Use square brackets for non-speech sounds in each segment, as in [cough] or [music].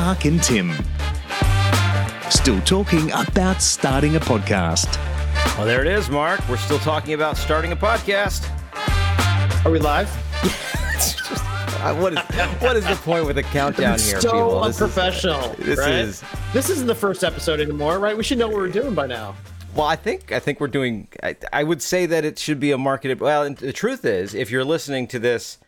Mark and Tim. Still talking about starting a podcast. Well, there it is, Mark. We're still talking about starting a podcast. Are we live? [laughs] What is what is the point with a countdown here, so people? This is- this right? is- this isn't the first episode anymore, right? We should know what we're doing by now. Well, I think I think we're doing. I, I would say that it should be a marketed. Well, and the truth is, if you're listening to this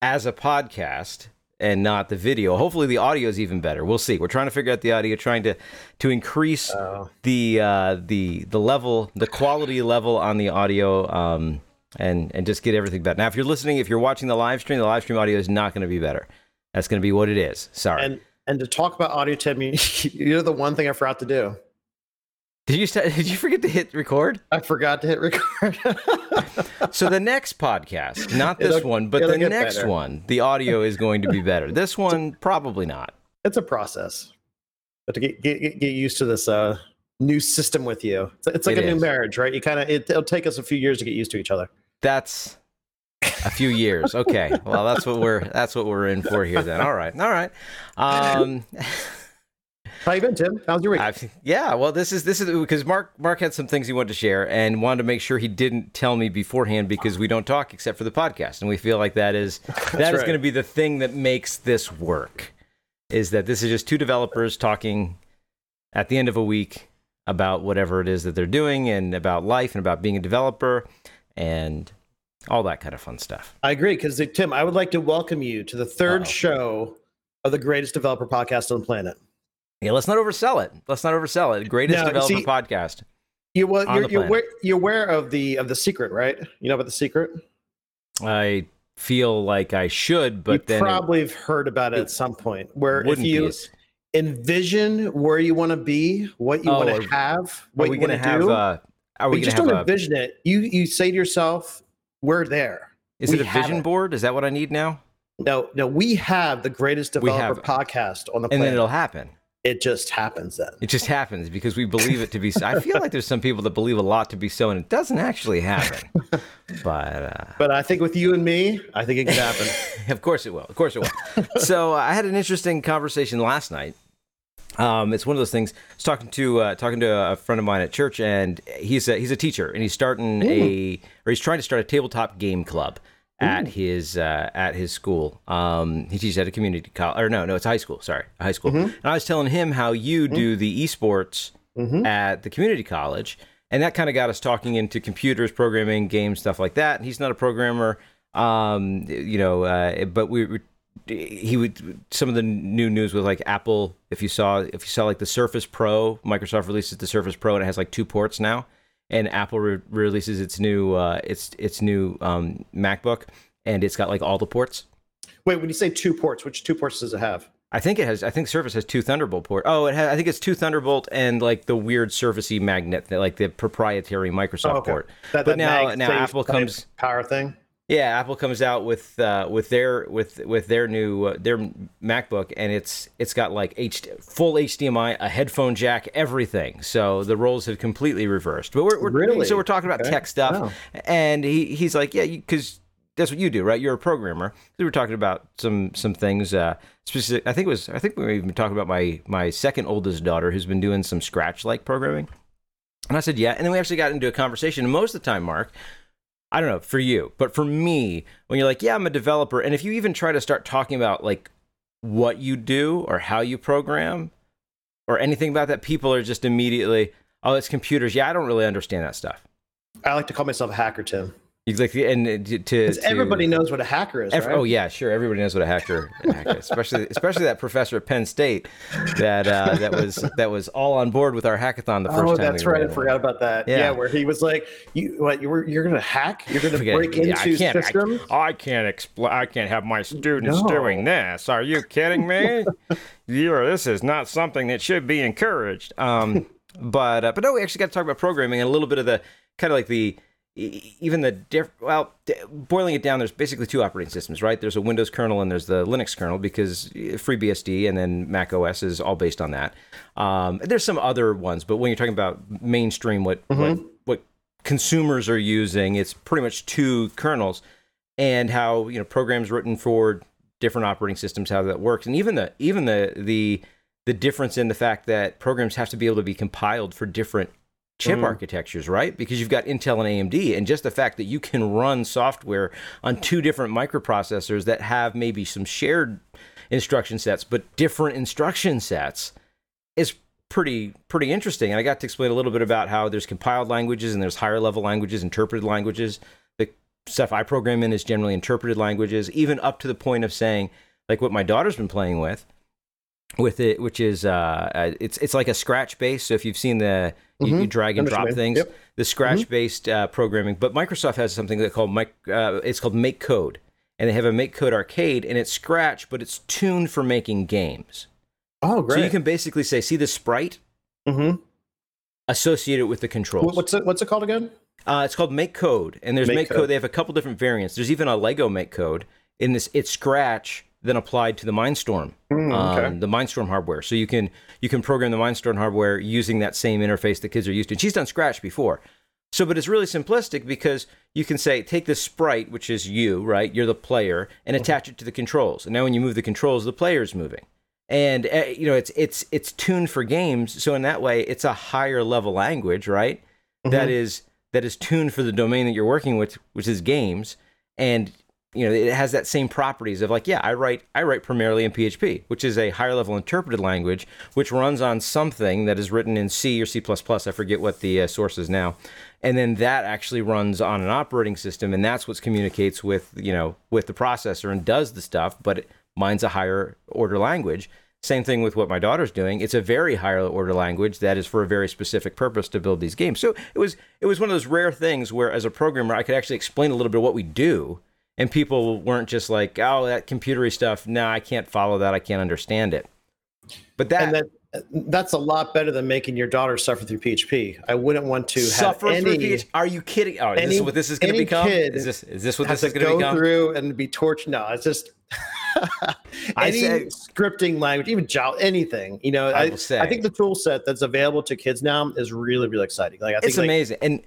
as a podcast and not the video, hopefully the audio is even better. We'll see. We're trying to figure out the audio, trying to to increase Oh. the uh, the the level, the quality level on the audio. Um, and and just get everything better. Now, if you're listening, if you're watching the live stream, the live stream audio is not going to be better. That's going to be what it is. Sorry. And and to talk about audio, Tim, you, [laughs] you're the one thing I forgot to do. Did you st- [laughs] did you forget to hit record? I forgot to hit record. [laughs] So the next podcast, not this It'll- one, but the next better. one, the audio is going to be better. This one probably not. it's a process. But to get, get get used to this uh, new system with you, it's, it's like It a new marriage, right? You kind of it, it'll take us a few years to get used to each other. That's a few years. Okay. Well, that's what we're that's what we're in for here then. All right. All right. Um [laughs] How you been, Tim? How's your week? I've, yeah, well, this is this is because Mark Mark had some things he wanted to share and wanted to make sure he didn't tell me beforehand because we don't talk except for the podcast, and we feel like that is [laughs] that is right. going to be the thing that makes this work. Is that this is just two developers talking at the end of a week about whatever it is that they're doing and about life and about being a developer and all that kind of fun stuff. I agree because uh, Tim, I would like to welcome you to the 3rd Uh-oh. show of the greatest developer podcast on the planet. Yeah, let's not oversell it. Let's not oversell it. Greatest No, developer see- podcast. You well, you're, you're, aware, you're aware of the of the secret, right? You know about the secret. I feel like I should, but you then it probably have heard about it at some point. Where if be you envision where you want to be, what you Oh, want to have, what you want to do, Uh, are we you just don't a? envision it. You you say to yourself, "We're there." Is we it a vision it. board? Is that what I need now? No, no, we have the greatest developer podcast on the planet, And then it'll happen. It just happens then. It just happens because we believe it to be. so. I feel like there's some people that believe a lot to be so, and it doesn't actually happen. [laughs] but uh, But I think with you and me, I think it can happen. [laughs] of course it will. Of course it will. [laughs] so uh, I had an interesting conversation last night. Um, it's one of those things. I was talking to uh, talking to a friend of mine at church, and he's a, he's a teacher, and he's starting a or he's trying to start a tabletop game club at his uh, at his school. Um, he teaches at a community college, or no, no, it's high school. Sorry, high school. And I was telling him how you do the esports at the community college, and that kind of got us talking into computers, programming, games, stuff like that. And he's not a programmer, um, you know, uh, but we. we he would some of the new news with like Apple. If you saw, if you saw like the Surface Pro, Microsoft releases the Surface Pro and it has like two ports now, and Apple re- releases its new uh, its its new um, MacBook and it's got like all the ports. Wait, when you say two ports, which two ports does it have? I think it has. I think Surface has two Thunderbolt port. Oh, it has. I think it's two Thunderbolt and like the weird Surfacey magnet, like the proprietary Microsoft Oh, okay. port. That, But that now- now Apple comes- power thing. Yeah, Apple comes out with uh, with their with with their new uh, their MacBook, and it's it's got like H- full HDMI, a headphone jack, everything. So the roles have completely reversed. But we're, we're Really? so we're talking about Okay. tech stuff, Wow. and he he's like, yeah, because that's what you do, right? You're a programmer. We were talking about some some things. Uh, specific. I think it was. I think we were even talking about my my second oldest daughter who's been doing some Scratch like programming. And I said, yeah. And then we actually got into a conversation. And most of the time, Mark, I don't know for you, but for me, when you're like, yeah, I'm a developer, and if you even try to start talking about like what you do or how you program or anything about that, people are just immediately, oh, it's computers. Yeah, I don't really understand that stuff. I like to call myself a hacker, Tim. Like, and to, to, Because everybody knows what a hacker is, Ev- right? Oh yeah, sure. Everybody knows what a hacker, hacker is. especially especially that professor at Penn State that uh, that was that was all on board with our hackathon the first Oh, time. Oh, that's we right. I forgot about that. Yeah. Yeah. where he was like, "You what? You were you're gonna hack? You're gonna Forget it. break Yeah, into can't, systems?" I, I can't expl- I can't have my students No. doing this. Are you kidding me? [laughs] you are, this is not something that should be encouraged. Um, but uh, but no, we actually got to talk about programming and a little bit of the kind of like the even the diff- well boiling it down there's basically two operating systems right? There's a windows kernel and there's the linux kernel because uh, freebsd and then mac os is all based on that. Um, there's some other ones but when you're talking about mainstream what what, what consumers are using it's pretty much two kernels and how you know programs written for different operating systems, how that works, and even the even the the the difference in the fact that programs have to be able to be compiled for different chip Mhm. architectures, right? Because you've got Intel and AMD, and just the fact that you can run software on two different microprocessors that have maybe some shared instruction sets, but different instruction sets is pretty pretty interesting. And I got to explain a little bit about how there's compiled languages and there's higher level languages, interpreted languages. The stuff I program in is generally interpreted languages, even up to the point of saying, like what my daughter's been playing with, with it, which is uh, uh, it's it's like a scratch base. So if you've seen the you, you Mhm. drag and drop things, Yep. the scratch based uh, programming. But Microsoft has something that called mic- uh, it's called Make Code, and they have a Make Code arcade, and it's Scratch, but it's tuned for making games. Oh, great! So you can basically say, see the sprite, mm-hmm. associate it with the controls. What's it? What's it called again? Uh, it's called Make Code, and there's Make Make, code. Code. They have a couple different variants. There's even a Lego Make Code. In this, it's Scratch then applied to the Mindstorm, Mm, okay. um, the Mindstorm hardware. So you can you can program the Mindstorm hardware using that same interface that kids are used to. And she's done Scratch before. So, but it's really simplistic because you can say, take this sprite, which is you, right? You're the player, and attach it to the controls. And now, when you move the controls, the player's moving. And uh, you know, it's it's it's tuned for games. So in that way, it's a higher level language, right? That is that is tuned for the domain that you're working with, which is games. And you know, it has that same properties of like, yeah, I write I write primarily in PHP, which is a higher level interpreted language, which runs on something that is written in C or C++. I forget what the uh, source is now, and then that actually runs on an operating system, and that's what communicates with you know with the processor and does the stuff. But mine's a higher order language. Same thing with what my daughter's doing. It's a very higher order language that is for a very specific purpose to build these games. So it was it was one of those rare things where, as a programmer, I could actually explain a little bit of what we do, and people weren't just like, "Oh, that computery stuff. No, I can't follow that. I can't understand it." But that, and that that's a lot better than making your daughter suffer through PHP. I wouldn't want to suffer have through PHP. Are you kidding? Oh, is this what this is going to any become? Is this is this what this is going to go become? through and be tortured. No, it's just [laughs] I any say- scripting language, even Java, anything. You know, I I, say. I think the tool set that's available to kids now is really, really exciting. Like I think It's like, amazing, and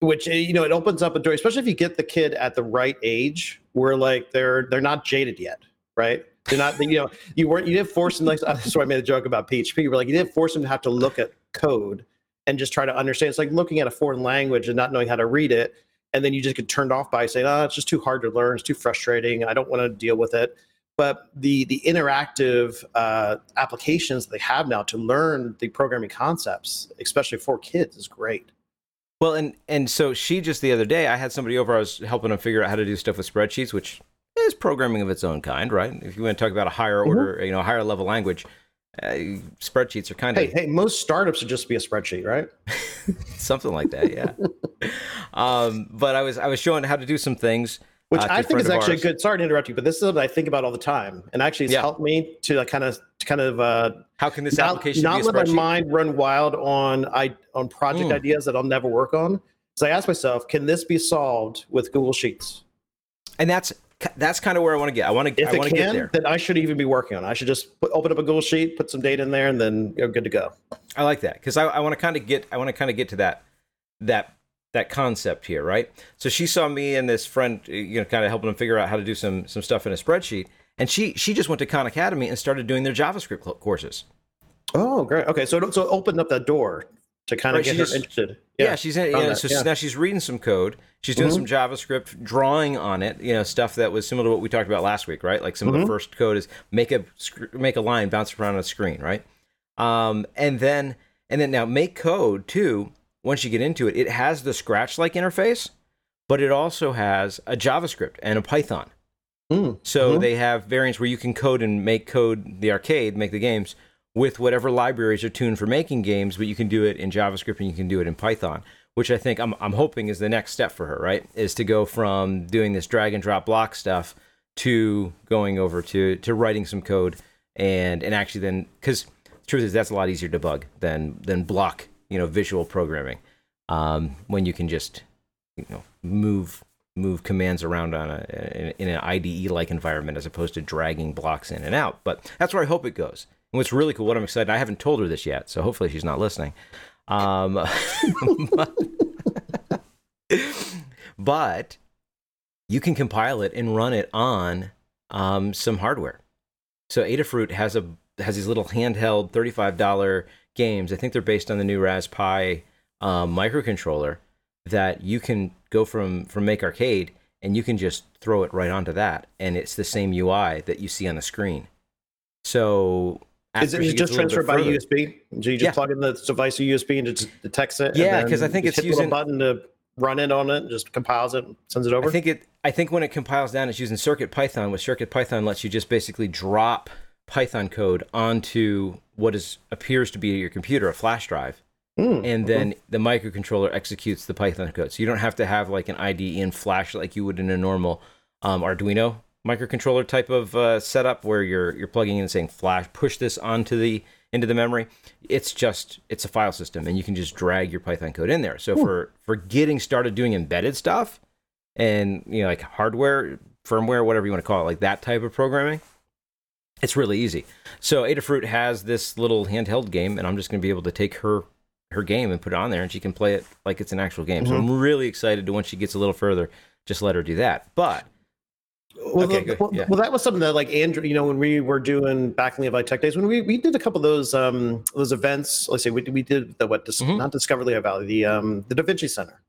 which uh, you know it opens up a door especially if you get the kid at the right age where like they're they're not jaded yet right? They're not you know you weren't you didn't force them like that's why i made a joke about php you were like you didn't force them to have to look at code and just try to understand. It's like looking at a foreign language and not knowing how to read it and then you just get turned off by saying oh it's just too hard to learn. It's too frustrating. I don't want to deal with it. But the the interactive uh, applications they have now to learn the programming concepts especially for kids is great Well, and and so she just the other day, I had somebody over. I was helping them figure out how to do stuff with spreadsheets, which is programming of its own kind, right? If you want to talk about a higher Mm-hmm. order, you know, higher level language, uh, spreadsheets are kind Hey, of hey, most startups would just be a spreadsheet, right? [laughs] something like that, yeah. [laughs] um, but I was I was showing how to do some things, Which uh, I think is actually ours. good. Sorry to interrupt you, but this is what I think about all the time, and actually, it's Yeah. helped me to kind of, to kind of uh, How can this not, application not let my mind run wild on I on project Mm. ideas that I'll never work on. So I ask myself, can this be solved with Google Sheets? and that's that's kind of where I want to get. I want to If I it want to get can, there. then I should even be working on. it. I should just put, open up a Google Sheet, put some data in there, and then you're good to go. I like that because I, I want to kind of get I want to kind of get to that that that concept here, right? So she saw me and this friend, uh, you know, kind of helping them figure out how to do some some stuff in a spreadsheet, and she she just went to Khan Academy and started doing their JavaScript courses. Oh, great. Okay, so it- so it opened up that door to kind of Right, get her just- interested. Yeah, she's in, you know, so yeah. now she's reading some code. She's doing mm-hmm. some JavaScript, drawing on it. You know, stuff that was similar to what we talked about last week, right? Like some of the mm-hmm. first code is make a make a line bounce around on a screen, right? Um, and then and then now make code too. Once you get into it, it has the Scratch like interface, but it also has a JavaScript and a Python. Mm, So mhm. they have variants where you can code and make code the arcade, make the games with whatever libraries are tuned for making games, but you can do it in JavaScript and you can do it in Python, which I think I'm, I'm hoping is the next step for her, right? Is to go from doing this drag and drop block stuff to going over to, to writing some code and, and actually then, because the truth is that's a lot easier to bug than, than block, you know, visual programming um, when you can just, you know, move move commands around on a in, in an IDE like environment as opposed to dragging blocks in and out. But that's where I hope it goes. And what's really cool, what I'm excited, I haven't told her this yet, so hopefully she's not listening. Um, [laughs] but, you can compile it and run it on um, some hardware. So Adafruit has a has these little handheld thirty five dollar games. I think they're based on the new Raspberry um, microcontroller that you can go from from Make Arcade and you can just throw it right onto that, and it's the same UI that you see on the screen. So is it just transferred by further, USB? Do you just yeah. plug in the device to USB and it detects it? Yeah, because I think it's using a button to run it on it, just compiles it, sends it over. I think it. I think when it compiles down, it's using Circuit Python. With Circuit Python, lets you just basically drop Python code onto what is appears to be your computer, a flash drive, mm, and then okay. the microcontroller executes the Python code. So you don't have to have like an IDE in Flash like you would in a normal um, Arduino microcontroller type of uh, setup where you're you're plugging in and saying flash push this onto the into the memory it's just it's a file system and you can just drag your python code in there so Ooh. for for getting started doing embedded stuff and you know like hardware firmware whatever you want to call it like that type of programming it's really easy so adafruit has this little handheld game and i'm just going to be able to take her her game and put it on there and she can play it like it's an actual game mm-hmm. so i'm really excited to once she gets a little further just let her do that but well, okay, well, yeah. well, that was something that like Andrew, you know, when we were doing back in the Lehigh Tech days, when we, we did a couple of those um those events. Let's say we, we did the what mm-hmm. not Discover Lehigh Valley, the um the Da Vinci Center.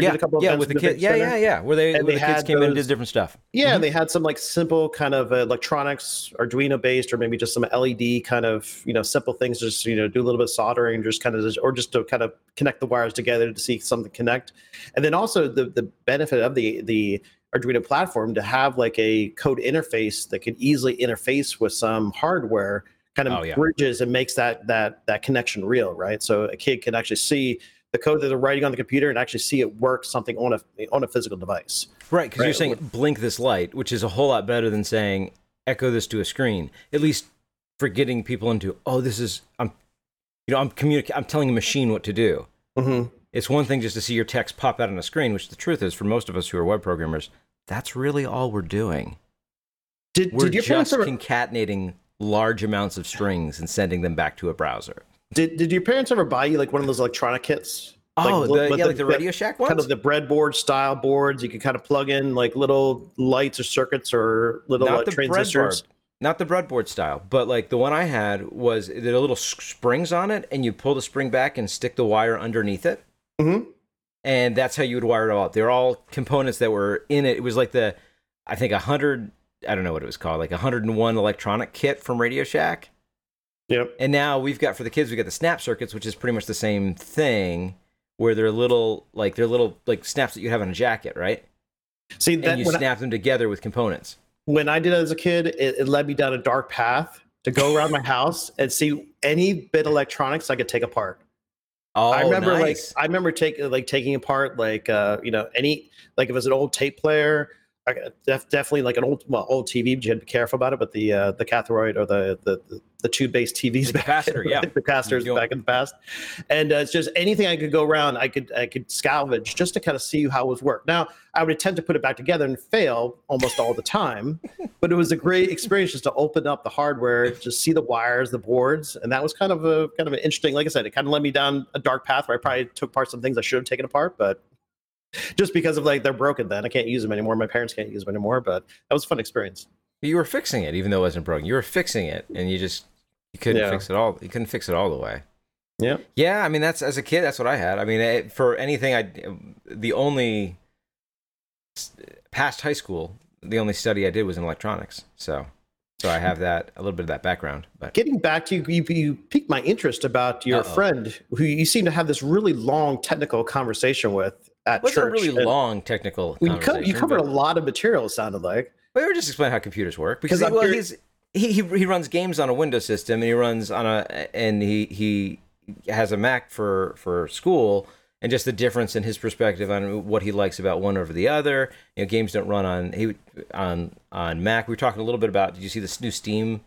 Yeah, yeah, with the kids, yeah, yeah, yeah, where they, where they the kids came those, in and did different stuff. Yeah, mm-hmm. they had some like simple kind of electronics, Arduino based, or maybe just some LED kind of you know simple things. Just you know do a little bit of soldering, just kind of, just, or just to kind of connect the wires together to see something connect. And then also the the benefit of the the Arduino platform to have like a code interface that could easily interface with some hardware kind of oh, yeah. bridges and makes that that that connection real, right? So a kid can actually see the code that they're writing on the computer and actually see it work something on a on a physical device. Right, because right? you're saying blink this light, which is a whole lot better than saying echo this to a screen. At least for getting people into, oh, this is I'm, you know, I'm communicating, I'm telling a machine what to do. Mm-hmm. It's one thing just to see your text pop out on a screen, which the truth is for most of us who are web programmers, that's really all we're doing. Did, we're did your just ever... concatenating large amounts of strings and sending them back to a browser. Did Did your parents ever buy you like one of those electronic kits? Oh, like, the, yeah, the, like the Radio Shack ones. Kind of the breadboard style boards. You could kind of plug in like little lights or circuits or little Not uh, transistors. Breadboard. Not the breadboard style, but like the one I had was there are little springs on it, and you pull the spring back and stick the wire underneath it. Mm-hmm and that's how you would wire it all up. They're all components that were in it. It was like the, I think a hundred, I don't know what it was called, like a hundred and one electronic kit from Radio Shack. Yep. And now we've got for the kids, we got the snap circuits, which is pretty much the same thing, where they're little, like they're little like snaps that you have on a jacket, right? See, that, and you snap I, them together with components. When I did it as a kid, it, it led me down a dark path to go around my house and see any bit electronics I could take apart. Oh, I remember nice. like I remember taking like taking apart like uh you know any like if it was an old tape player def, definitely like an old well old TV but you had to be careful about it but the uh the cathode or the the the tube based TVs the capacitor yeah. [laughs] the capacitors back in the past. And uh, it's just anything I could go around I could I could salvage just to kind of see how it was worked. now I would attempt to put it back together and fail almost all the time [laughs] but it was a great experience just to open up the hardware just see the wires the boards and that was kind of a kind of an interesting like I said it kind of led me down a dark path where I probably took apart some things I should have taken apart but [laughs] just because of like they're broken then i can't use them anymore. My parents can't use them anymore but that was a fun experience. You were fixing it even though it wasn't broken. You were fixing it and you just you couldn't yeah. fix it all you couldn't fix it all the way. Yeah. Yeah i mean that's as a kid that's what i had. I mean it, for anything i the only past high school the only study i did was in electronics. So so I have that a little bit of that background. But getting back to you, you, you piqued my interest about your Uh-oh. friend who you seem to have this really long technical conversation with at church. a really long technical you, co- you covered but, a lot of material. It sounded like. But we were just explaining how computers work because he, well, he's he, he he runs games on a Windows system and he runs on a and he he has a Mac for for school and just the difference in his perspective on what he likes about one over the other. You know, games don't run on he on on Mac. We were talking a little bit about. Did you see this new Steam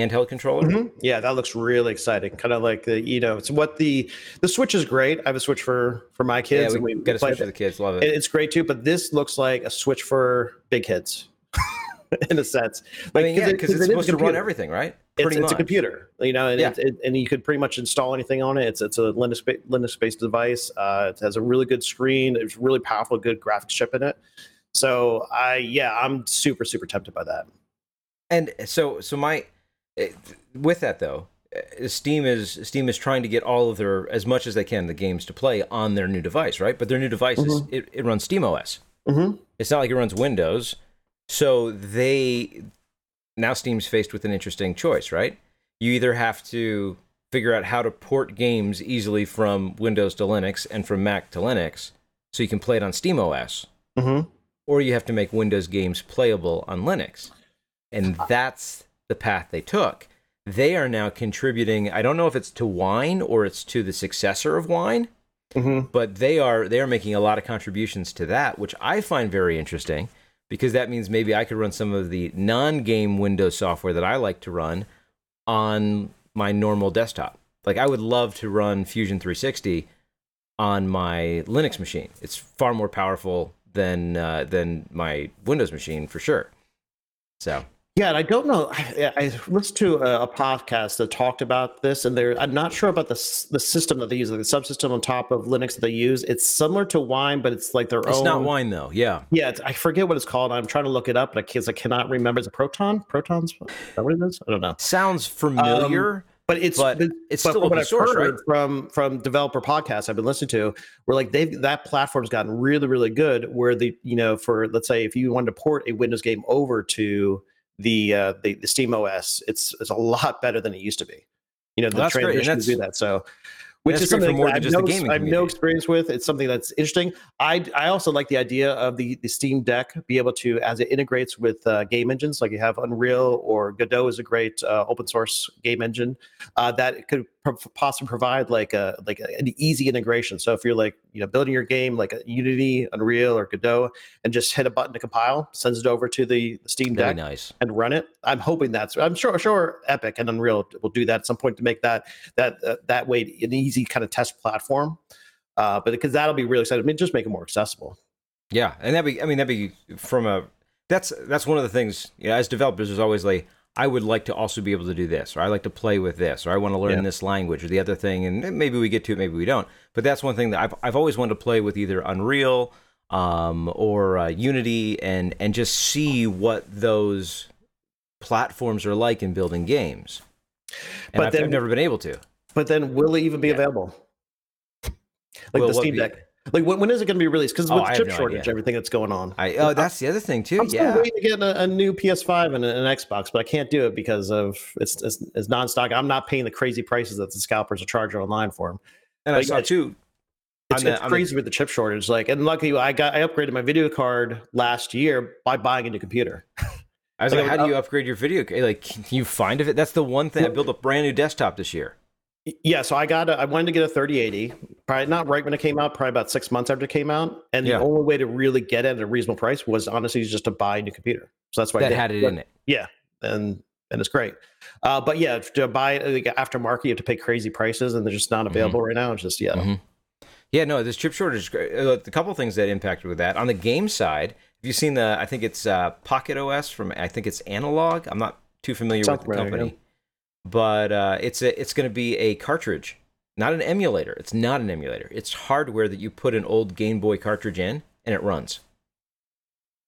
handheld controller. Mm-hmm. Yeah, that looks really exciting. Kind of like the you know, it's what the the Switch is great. I have a Switch for for my kids. Yeah, we, we got a Switch for the kids. Love it. It's great too. But this looks like a Switch for big kids. [laughs] in a sense, like, I mean, yeah, because it, it's supposed to run everything, right? It's, it's, a computer, you know, and, yeah. it, and you could pretty much install anything on it. It's it's a Linux Linux based device. Uh, it has a really good screen. It's really powerful, good graphics chip in it. So I yeah, I'm super super tempted by that. And so, so my eh, with that though, eh, Steam is Steam is trying to get all of their as much as they can the games to play on their new device, right? But their new device is it, it runs Steam OS. Mm-hmm. It's not like it runs Windows. So they now Steam's faced with an interesting choice, right? You either have to figure out how to port games easily from Windows to Linux and from Mac to Linux so you can play it on Steam OS, Mm-hmm. or you have to make Windows games playable on Linux. And that's the path they took. They are now contributing, I don't know if it's to Wine or it's to the successor of Wine, Mm-hmm. but they are they are making a lot of contributions to that, which I find very interesting because that means maybe I could run some of the non-game Windows software that I like to run on my normal desktop. Like I would love to run Fusion 360 on my Linux machine. It's far more powerful than uh, than my Windows machine for sure. So Yeah, and I don't know. I, I listened to a, a podcast that talked about this, and they're I'm not sure about the the system that they use, like the subsystem on top of Linux that they use. It's similar to Wine, but it's like their it's own. It's not Wine though. Yeah. Yeah, it's, I forget what it's called. I'm trying to look it up, but I can't. I cannot remember. Is it Proton? Protons? Is that what it is? I don't know. Sounds um, familiar. But it's But it's but still what I've source, heard right? from from developer podcasts I've been listening to, where like they've that platform's gotten really really good. Where the you know for let's say if you wanted to port a Windows game over to the uh, the, the Steam OS, it's it's a lot better than it used to be. You know the Well, transition to do that. So. Which is something more that than I've just the no, I have no experience with. It's something that's interesting. I I also like the idea of the the Steam Deck be able to as it integrates with uh, game engines like you have Unreal or Godot is a great uh, open source game engine uh, that it could possibly provide like a like a- an easy integration. So if you're like you know building your game like a Unity, Unreal, or Godot, and just hit a button to compile, sends it over to the, the Steam Very Deck nice. and run it. I'm hoping that's. I'm sure. Sure, Epic and Unreal will do that at some point to make that that uh, that way an easy kind of test platform. Uh, but because that'll be really exciting. I mean, just make it more accessible. Yeah, and that'd be I mean that'd be from a that's that's one of the things you know, as developers there's always like I would like to also be able to do this or I like to play with this or I want to learn Yeah. this language or the other thing and maybe we get to it maybe we don't. But that's one thing that I've I've always wanted to play with either Unreal um, or uh, Unity and and just see what those platforms are like in building games. And But I've, then- I've never been able to. But then, will it even be Yeah. available? Like Will the Steam be- Deck. Like when, when is it going to be released? Because Oh, with I the chip no shortage, idea. everything that's going on. I oh that's the other thing too. Yeah. I'm still waiting to get a, a new PS5 and an Xbox, but I can't do it because of it's, it's it's non-stock. I'm not paying the crazy prices that the scalpers are charging online for them. And I saw yeah, too It's, the- it's the- crazy with the chip shortage. Like, and luckily, I got I upgraded my video card last year by buying a new computer. I was Like, like, how do you upgrade your video? Like, can you find it? That's the one thing. I built a brand new desktop this year. Yeah, so I got a, I wanted to get a 3080, probably not right when it came out, probably about six months after it came out. And Yeah. the only way to really get it at a reasonable price was honestly just to buy a new computer. So that's why I that did. had it But- in it. Yeah, and and it's great. Uh, but yeah, to buy it like, aftermarket, you have to pay crazy prices, and they're just not available right now. It's just yeah. Mhm. Yeah, no, this chip shortage. is great. Uh, the couple things that impacted with that on the game side. Have you seen the? I think it's uh, Pocket OS from. I think it's Analog. I'm not too familiar with the company, but uh, it's a, it's going to be a cartridge, not an emulator. It's not an emulator. It's hardware that you put an old Game Boy cartridge in, and it runs.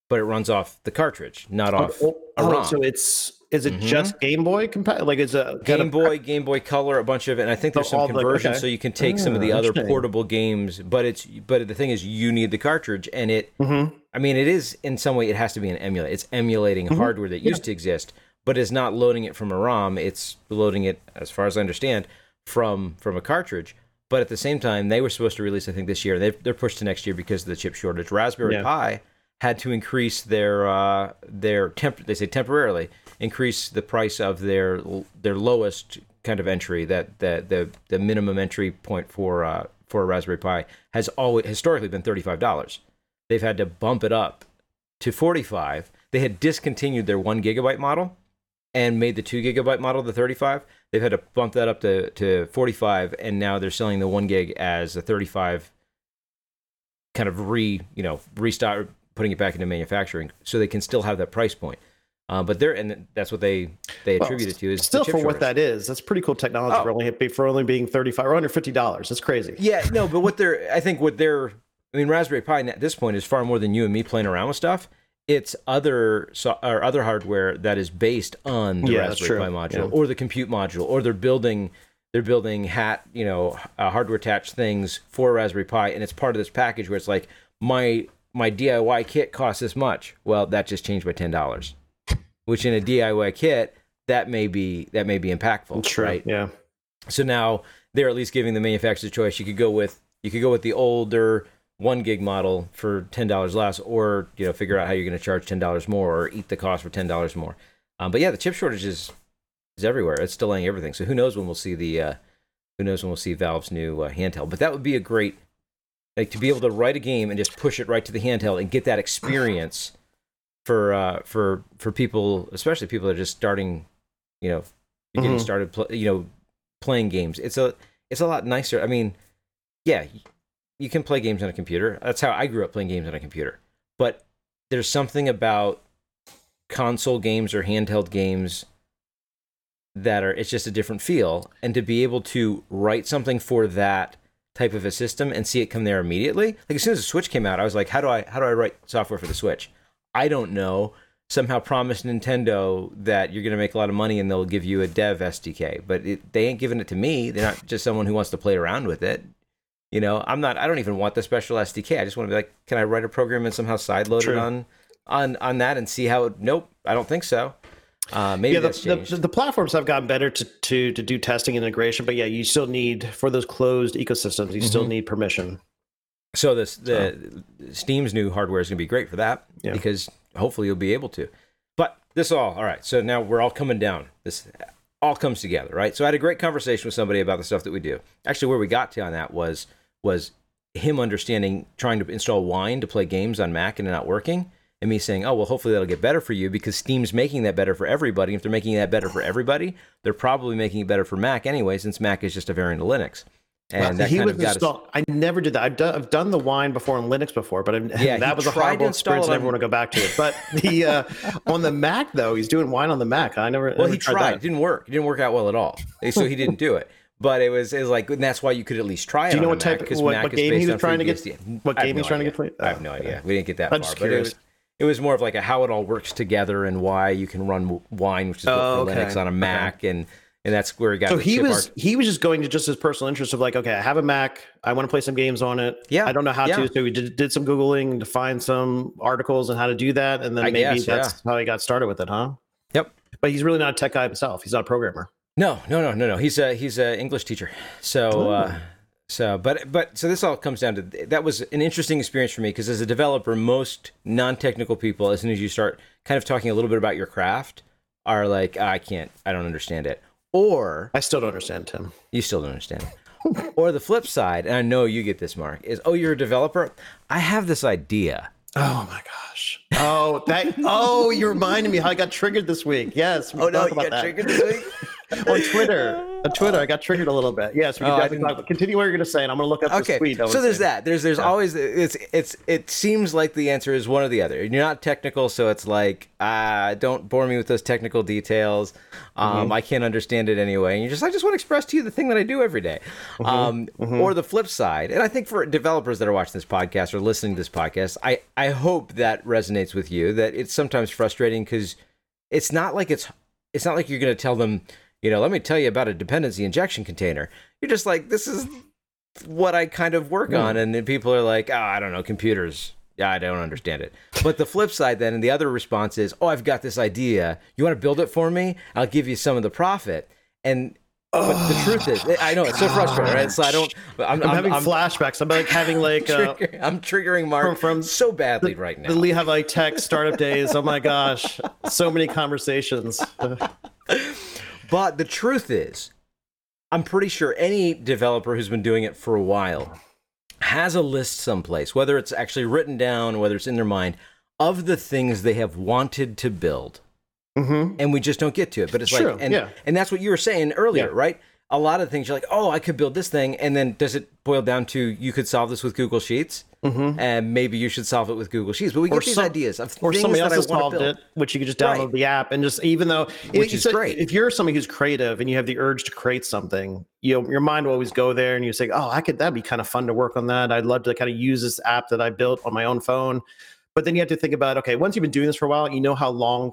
But it runs off the cartridge, not off Oh, a oh, ROM. so it's is it Mhm. just Game Boy compa- Like it's a Game of- Boy, Game Boy Color, a bunch of it, and I think there's So some all the- conversion, okay. so you can take some of the other portable games. But it's but the thing is, you need the cartridge, and it. Mhm. I mean, it is in some way it has to be an emulator. It's emulating Mhm. hardware that used to exist, but it's not loading it from a ROM. It's loading it, as far as I understand, from from a cartridge. But at the same time, they were supposed to release, I think, this year. They've, they're pushed to next year because of the chip shortage. Raspberry Yeah. Pi had to increase their uh, their temp. They say temporarily increase the price of their their lowest kind of entry. That that the the minimum entry point for uh, for a Raspberry Pi has always historically been thirty five dollars. They've had to bump it up to forty five. They had discontinued their one gigabyte model and made the two gigabyte model the 35 they've had to bump that up to, to 45 and now they're selling the one gig as a 35 kind of re you know restart putting it back into manufacturing so they can still have that price point uh, but they're and that's what they they Well, attribute it to is Still, for what that is, that's pretty cool technology Oh. for only for only being thirty five or under fifty dollars. That's crazy. yeah no but what they're i think what they're I mean, Raspberry Pi at this point is far more than you and me playing around with stuff. It's other so, or other hardware that is based on the Yeah, Raspberry Pi module Yeah. or the compute module, or they're building they're building hat you know uh, hardware attached things for Raspberry Pi, and it's part of this package where it's like my my DIY kit costs this much. Well, that just changed by ten dollars, which in a DIY kit that may be that may be impactful, True. right? Yeah. So now they're at least giving the manufacturer choice. You could go with you could go with the older one gig model for ten dollars less, or you know figure out how you're going to charge ten dollars more, or eat the cost for ten dollars more. Um, but yeah, the chip shortage is is everywhere. It's delaying everything. So who knows when we'll see the uh, who knows when we'll see Valve's new uh, handheld? But that would be a great like to be able to write a game and just push it right to the handheld and get that experience for uh, for for people, especially people that are just starting, you know, getting Mhm. started, pl- you know, playing games. It's a it's a lot nicer. I mean, yeah, you can play games on a computer. That's how I grew up playing games on a computer. But there's something about console games or handheld games that are it's just a different feel. And to be able to write something for that type of a system and see it come there immediately like as soon as the switch came out i was like how do i how do i write software for the switch? I don't know. Somehow promised nintendo that you're going to make a lot of money and they'll give you a dev sdk but it, they ain't giving it to me. They're not just someone who wants to play around with it you know i'm not i don't even want the special sdk i just want to be like can i write a program and somehow sideload True. it on on on that and see how it nope i don't think so uh, maybe yeah, the, the, the platforms have gotten better to, to to do testing and integration, but yeah, you still need for those closed ecosystems, you still Mhm. need permission. So this the Steam's new hardware is going to be great for that Yeah. because hopefully you'll be able to. But this all all right. So now we're all coming down. This all comes together, right? So I had a great conversation with somebody about the stuff that we do. Actually, where we got to on that was was him understanding trying to install Wine to play games on Mac and it not working, and me saying, "Oh well, hopefully that'll get better for you because Steam's making that better for everybody. If they're making that better for everybody, they're probably making it better for Mac anyway, since Mac is just a variant of Linux." And that he was us. I never did that. I've done, I've done the wine before on Linux before, but I've, Yeah, [laughs] that was a tried horrible install experience. it I never want to go back to it. But the uh, on the Mac though, he's doing wine on the Mac. I never. Well, never he tried. It that. didn't work. It didn't work out well at all. So he didn't do it. But it was, it was like, and that's why you could at least try it. Do you know what Mac, type- 'cause what- Mac what game he was trying to get- what game he's no trying to idea. get played? I have Oh, no okay. idea. We didn't get that I'm far. just But it curious. was, it was more of like a how it all works together and why you can run Wine, which is Oh, okay. Linux on a Mac, and and that's where he got. So he was he was just going to just his personal interest of like, okay, I have a Mac, I want to play some games on it. Yeah, I don't know how yeah. to, so we did, did some googling to find some articles on how to do that, and then I maybe guess, that's how he got started with it, huh? Yep. But he's really not a tech guy himself. He's not a programmer. No, no, no, no, no. He's a he's a English teacher. So uh, so but but so this all comes down to that was an interesting experience for me because as a developer, most non-technical people, as soon as you start kind of talking a little bit about your craft, are like, "Ah, I can't, I don't understand it, or I still don't understand Tim. you still don't understand it. or the flip side, and I know you get this, Mark, is oh, you're a developer. I have this idea. Oh my gosh. Oh, that. Oh, you reminded me how I got triggered this week. Yes. we Oh no, you got that. triggered this week. [laughs] on Twitter. On Twitter, I got triggered a little bit. Yes, we can Oh, definitely talk. Continue what you're going to say, and I'm going to look up okay tweet. So there's saying. that there's there's always it's it's it seems like the answer is one or the other you're not technical so it's like ah don't bore me with those technical details um Mm-hmm. i can't understand it anyway and you're just i just want to express to you the thing that i do every day. Mm-hmm. um or the flip side and i think for developers that are watching this podcast or listening to this podcast i i hope that resonates with you that it's sometimes frustrating because it's not like it's it's not like you're going to tell them you know let me tell you about a dependency injection container you're just like this is what I kind of work on, and then people are like, "Oh, I don't know, computers. Yeah, I don't understand it." But the flip side, then, and the other response is, "Oh, I've got this idea. You want to build it for me? I'll give you some of the profit." And but the truth is, I know it's so frustrating, right? So I don't. I'm, I'm, having I'm, flashbacks. I'm like having like uh, [laughs] trigger- I'm triggering Mark from- from so badly right now. the Lehigh Tech startup days. Oh my gosh, so many conversations. [laughs] But the truth is, I'm pretty sure any developer who's been doing it for a while has a list someplace, whether it's actually written down, whether it's in their mind, of the things they have wanted to build. hmm And we just don't get to it. But it's True, like, and, yeah. and that's what you were saying earlier, Yeah. right? A lot of things you're like, oh, I could build this thing, and then does it boil down to you could solve this with Google Sheets, Mhm. and maybe you should solve it with Google Sheets. But we Or get these some- ideas of or somebody else has solved it, which you could just download Right. the app and just even though Which it- is great. If you're somebody who's creative and you have the urge to create something, you know, your mind will always go there and you say, "Oh, I could that'd be kind of fun to work on that. I'd love to kind of use this app that I built on my own phone." But then you have to think about, okay, once you've been doing this for a while, you know how long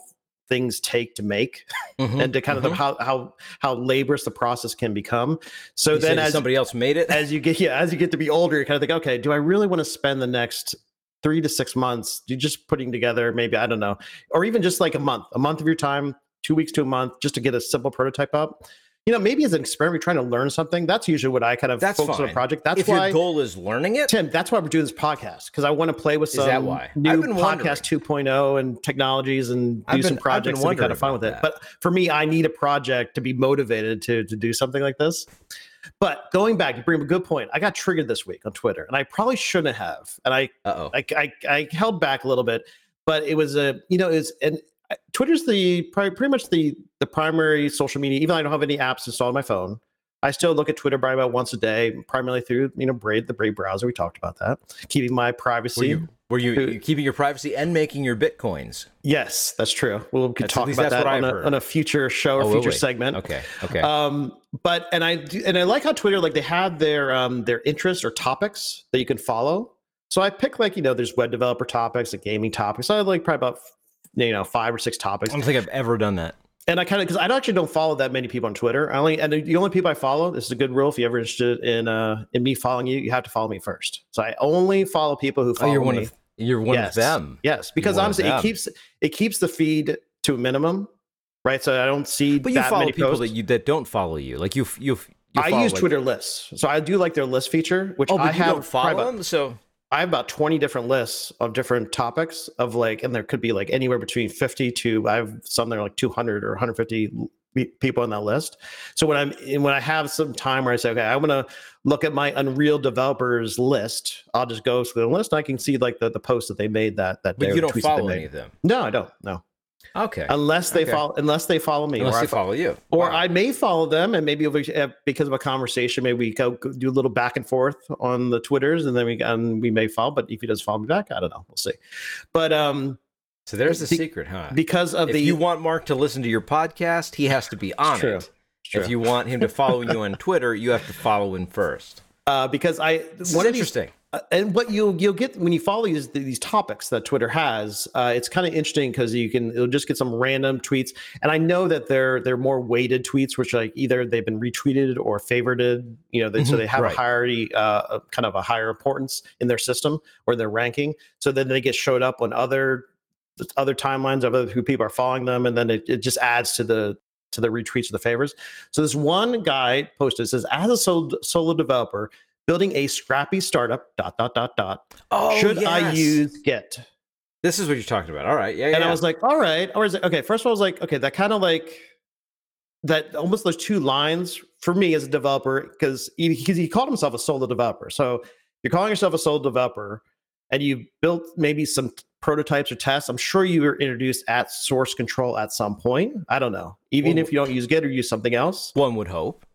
things take to make Mhm, and to kind of the, mhm. how how how laborious the process can become. So You then as somebody else made it, as you get yeah as you get to be older you kind of think okay do i really want to spend the next three to six months you just putting together maybe i don't know or even just like a month a month of your time two weeks to a month just to get a simple prototype up you know maybe as an experiment you're trying to learn something that's usually what i kind of That's focus on a project that's if why your goal is learning it, Tim, that's why we're doing this podcast because I want to play with Is some that why? new I've been podcast 2.0 and technologies and do I've some been- projects to be kind of fun with about it. But for me, I need a project to be motivated to to do something like this. But going back, you bring up a good point. I got triggered this week on Twitter, and I probably shouldn't have. And I I, I, I held back a little bit, but it was a you know is and uh, Twitter's the pretty much the the primary social media. Even though I don't have any apps installed on my phone, I still look at Twitter probably about once a day, primarily through you know Brave, the Brave browser. We talked about that, keeping my were privacy. you were you, Who- you keeping your privacy and making your bitcoins? Yes, that's true. We'll That's- talk about that on a, on a future show or Oh, future segment. Okay, okay. Um, but and I and I like how Twitter like they have their um their interests or topics that you can follow. So I pick like you know there's web developer topics, and gaming topics. I have like probably about you know five or six topics, I don't think I've ever done that. and I kind of because I actually don't follow that many people on Twitter. I only and the only people I follow. This is a good rule. If you're ever interested in uh in me following you, you have to follow me first. So I only follow people who Oh, follow you're one me. of you're one yes. of them. Yes, because honestly, it keeps it keeps the feed to a minimum, right? So I don't see But you that follow many people posts. that you that don't follow you. Like you you I use like- Twitter lists, so I do like their list feature, which Oh, I you have don't follow them, so I have about 20 different lists of different topics of like, and there could be like anywhere between 50 to I have some that like 200 or 150 people on that list. So when I'm when I have some time where I say, okay, I want to look at my Unreal developers list, I'll just go through the list. And I can see like the, the posts that they made that that but day. you don't tweets that they follow any of them. No, I don't. No, Okay, unless they Okay. follow unless they follow me, unless or I they fo- follow you, or Wow. I may follow them, and maybe because of a conversation, maybe we go, go do a little back and forth on the twitters, and then we and we may follow. But if he does follow me back, I don't know. We'll see. But um, So there's the Be- secret, huh? because of if the you want Mark to listen to your podcast, he has to be on true. it. True. If you want him to follow you on [laughs] Twitter, you have to follow him first. uh, because I This one of these interesting. Uh, and what you'll you'll get when you follow these these topics that Twitter has, uh, it's kind of interesting because you can it'll just get some random tweets, and I know that they're they're more weighted tweets, which like either they've been retweeted or favorited, you know, they, so Mhm, they have right. a higher uh, kind of a higher importance in their system or their ranking, so then they get showed up on other other timelines of other who people are following them, and then it, it just adds to the to the retweets or the favors. So this one guy posted says, as a solo, solo developer building a scrappy startup, dot dot dot dot. Oh, should I use Git? This is what you're talking about. All right, yeah, yeah. And I was like, all right. Or is it okay? First of all, I was like, okay, that kind of like that almost those two lines for me as a developer, because he, he called himself a solo developer. So you're calling yourself a solo developer and you built maybe some prototypes or tests. I'm sure you were introduced at source control at some point. I don't know. Even Well, if you don't use Git or use something else. one would hope.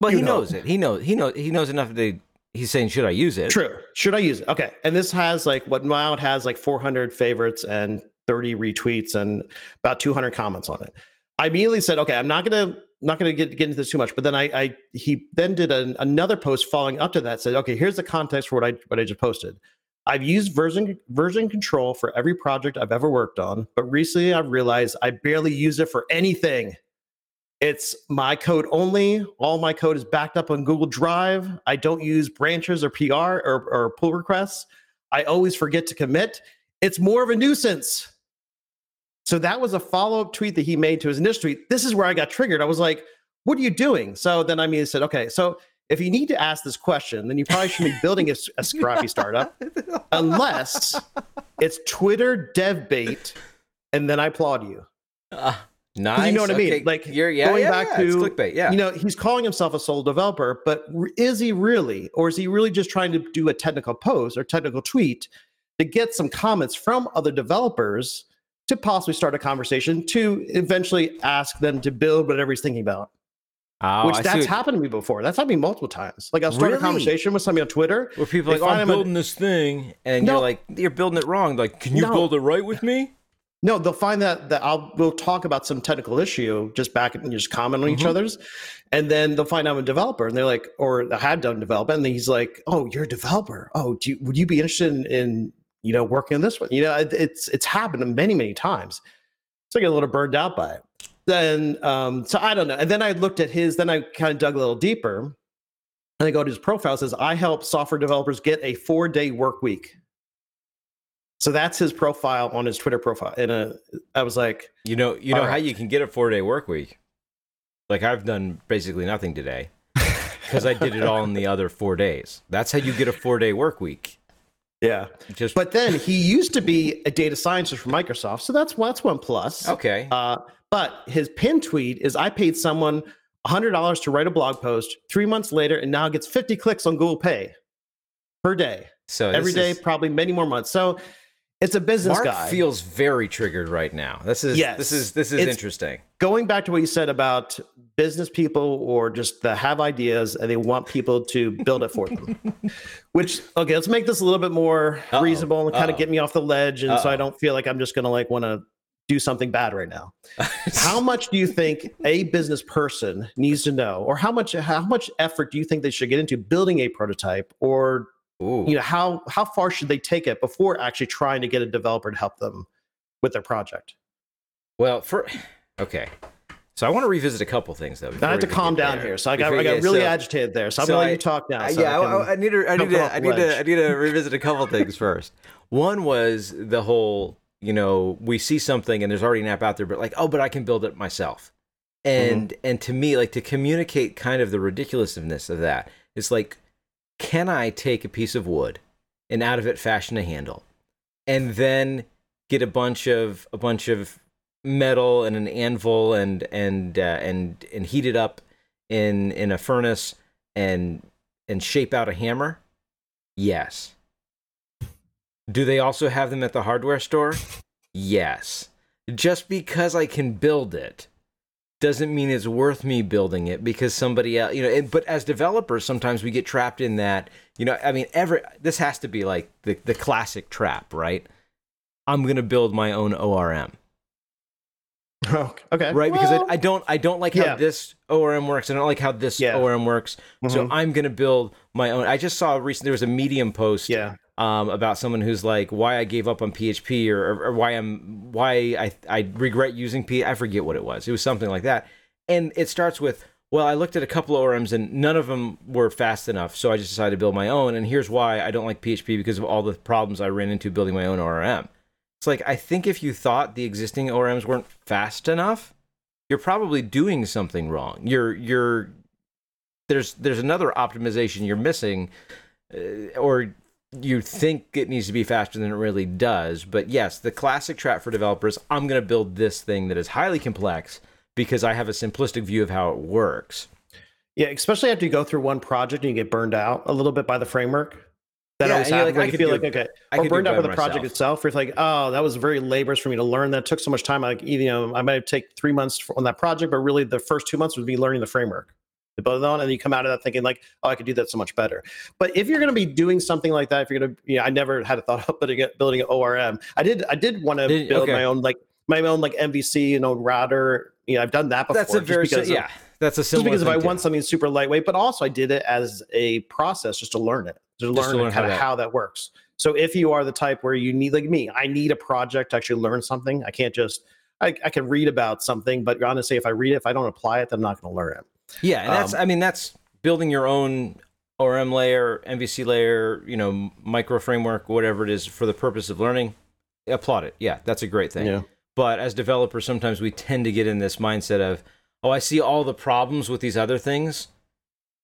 Well, You he know. knows it. He knows. He knows. He knows enough to. He's saying, should I use it? True. Should I use it? Okay. And this has like what now it has like 400 favorites and 30 retweets and about 200 comments on it. I immediately said, okay, I'm not gonna not gonna get, get into this too much. But then I, I he then did an, another post following up to that. Said, okay, here's the context for what I what I just posted. I've used version version control for every project I've ever worked on, but recently I've realized I barely use it for anything. It's my code only. All my code is backed up on Google Drive. I don't use branches or PR or, or pull requests. I always forget to commit. It's more of a nuisance. So that was a follow up tweet that he made to his initial tweet. This is where I got triggered. I was like, what are you doing? So then I mean, said, okay, so if you need to ask this question, then you probably shouldn't be building a scrappy startup, unless it's Twitter dev bait. And then I applaud you. Uh, nice. You know what I mean? Like, you're yeah, going yeah, back yeah, it's to, clickbait. Yeah. You know, he's calling himself a sole developer, but is he really? Or is he really just trying to do a technical post or technical tweet to get some comments from other developers to possibly start a conversation to eventually ask them to build whatever he's thinking about? Oh, which I that's happened to me before. That's happened to me multiple times. Like I was starting a conversation with somebody on Twitter. where people are like, oh, I'm building this thing, and No. you're like, you're building it wrong. Like, can you No. build it right with me? No, they'll find that that I'll we'll talk about some technical issue just back and just comment on each Mhm. other's, and then they'll find I'm a developer, and they're like, or I had done development, and he's like, "Oh, you're a developer. Oh, do you, would you be interested in, in you know working on this one? You know, it, it's it's happened many many times. So I get a little burned out by it. Then, um, so I don't know. And then I looked at his. Then I kind of dug a little deeper, and I go to his profile. Says I help software developers get a four day work week. So that's his profile on his Twitter profile. And uh, I was like, You know, you know All how you can get a four day work week. Like I've done basically nothing today [laughs] because I did it all in the other four days. That's how you get a four day work week. yeah. Just But then he used to be a data scientist for Microsoft, so that's that's one plus. okay. Uh, but his pin tweet is, "I paid someone hundred dollars to write a blog post. Three months later, and now gets fifty clicks on Google Pay per day, So every day, is- probably many more months. So it's a business Mark guy. feels very triggered right now. This is Yes. this is this is It's- interesting. Going back to what you said about business people or just that have ideas and they want people to build it for them. [laughs] Which okay, let's make this a little bit more Uh-oh. reasonable and kind Uh-oh. of get me off the ledge, and so I don't feel like I'm just going to like want to do something bad right now. [laughs] how much do you think a business person needs to know, or how much how much effort do you think they should get into building a prototype, or Ooh. you know how how far should they take it before actually trying to get a developer to help them with their project? Well, for okay. So I want to revisit a couple things though. I have to calm down there. here, so I got Before- I got yeah, really so- agitated there. So I'm so gonna let you talk now. So yeah, I I, I, need to, I need to, I need to. I need to revisit a couple things first. One was the whole, you know, we see something and there's already an app out there, but like, oh, but I can build it myself. Mm-hmm. And and to me, like to communicate kind of the ridiculousness of that, it's like, can I take a piece of wood and out of it fashion a handle, and then get a bunch of a bunch of metal and an anvil and and uh, and and heat it up in in a furnace and and shape out a hammer? Yes. Do they also have them at the hardware store? Yes. Just because I can build it doesn't mean it's worth me building it because somebody else, you know, and, but as developers sometimes we get trapped in that, you know, I mean every this has to be like the the classic trap, right? I'm going to build my own ORM okay, right because Well, I, I don't i don't like how yeah. this orm works i don't like how this Yeah. orm works so Mhm. i'm going to build my own i just saw recently there was a medium post yeah, um, about someone who's like why i gave up on php or, or, or why i'm why i i regret using p i forget what it was. It was something like that. And it starts with well i looked at a couple of orms and none of them were fast enough. So i just decided to build my own. And here's why i don't like php because of all the problems i ran into building my own orm it's like I think if you thought the existing ORMs weren't fast enough, you're probably doing something wrong. You're you're there's there's another optimization you're missing, uh, or you think it needs to be faster than it really does. But yes, the classic trap for developers: I'm going to build this thing that is highly complex because I have a simplistic view of how it works. yeah. Especially after you go through one project and you get burned out a little bit by the framework. That Yeah, always happens. like, I could feel do like okay, I or burned out by the project myself. itself. Where it's like, oh, that was very laborious for me to learn. That took so much time. Like, you know, I might take three months on that project, but really the first two months would be learning the framework build it on, and you come out of that thinking like, oh, I could do that so much better. But if you're going to be doing something like that, if you're going to, yeah, I never had a thought of building, it- building an ORM. I did, I did want to build okay. my own like my own like MVC, you know, router. You know, I've done that before. That's a very because si- of- yeah. That's a just similar because if I too. want something super lightweight, but also I did it as a process just to learn it, to Just to learn, learn how kind of that- how that works. So if you are the type where you need, like me, I need a project to actually learn something. I can't just, I, I can read about something, but honestly, if I read it, if I don't apply it, then I'm not going to learn it. Yeah, and that's Um, I mean that's building your own ORM layer, MVC layer, you know, micro framework, whatever it is for the purpose of learning. Applaud it. Yeah, that's a great thing. Yeah. But as developers, sometimes we tend to get in this mindset of, oh, I see all the problems with these other things.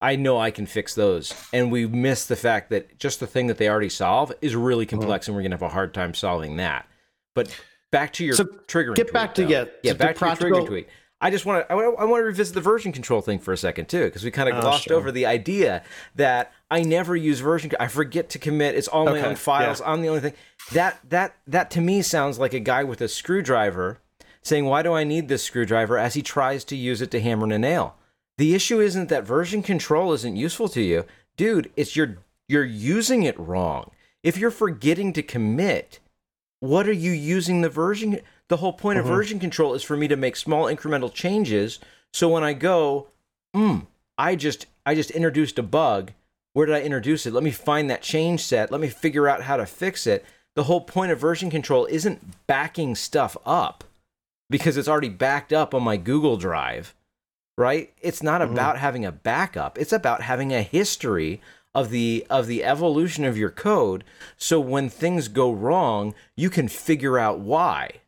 I know I can fix those. And we miss the fact that just the thing that they already solve is really Mm-hmm. complex and we're going to have a hard time solving that. But back to your So, triggering get tweet, back to- though. yeah, yeah, to the back to practical- your triggering tweet. I just want to I want, I want to revisit the version control thing for a second too because we kind of Oh, glossed sure. over the idea that I never use version I forget to commit it's all my Okay, own files yeah. I'm the only thing that that that to me sounds like a guy with a screwdriver saying why do I need this screwdriver as he tries to use it to hammer in a nail The issue isn't that version control isn't useful to you, dude. It's you're you're using it wrong. If you're forgetting to commit, what are you using the version? The whole point of version control is for me to make small incremental changes. So when I go, hmm, I just I just introduced a bug. Where did I introduce it? Let me find that change set. Let me figure out how to fix it. The whole point of version control isn't backing stuff up because it's already backed up on my Google Drive, right? It's not about having a backup. It's about having a history of the of the evolution of your code so when things go wrong, you can figure out why.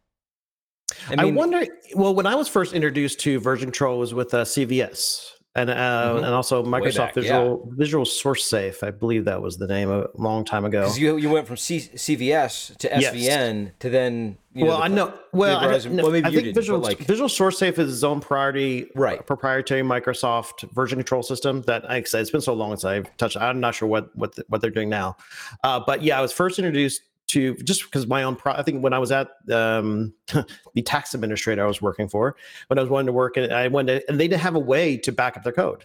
I, wonder. Well, when I was first introduced to version control was with uh, CVS and uh, and also Microsoft back, Visual Visual Source Safe. I believe that was the name a long time ago. Because you, you went from C- CVS to Yes. SVN to then. You well, the I know. Well, I, don't- well, maybe I you think didn't, Visual like- Visual Source Safe is its own priority, Right. proprietary Microsoft version control system. That like I said, it's been so long since I've touched. I'm not sure what what the, what they're doing now, uh, but yeah, I was first introduced to just because my own. Pro- I think when I was at um, [laughs] the tax administrator I was working for, when I was wanting to work, and I went to, and they didn't have a way to back up their code.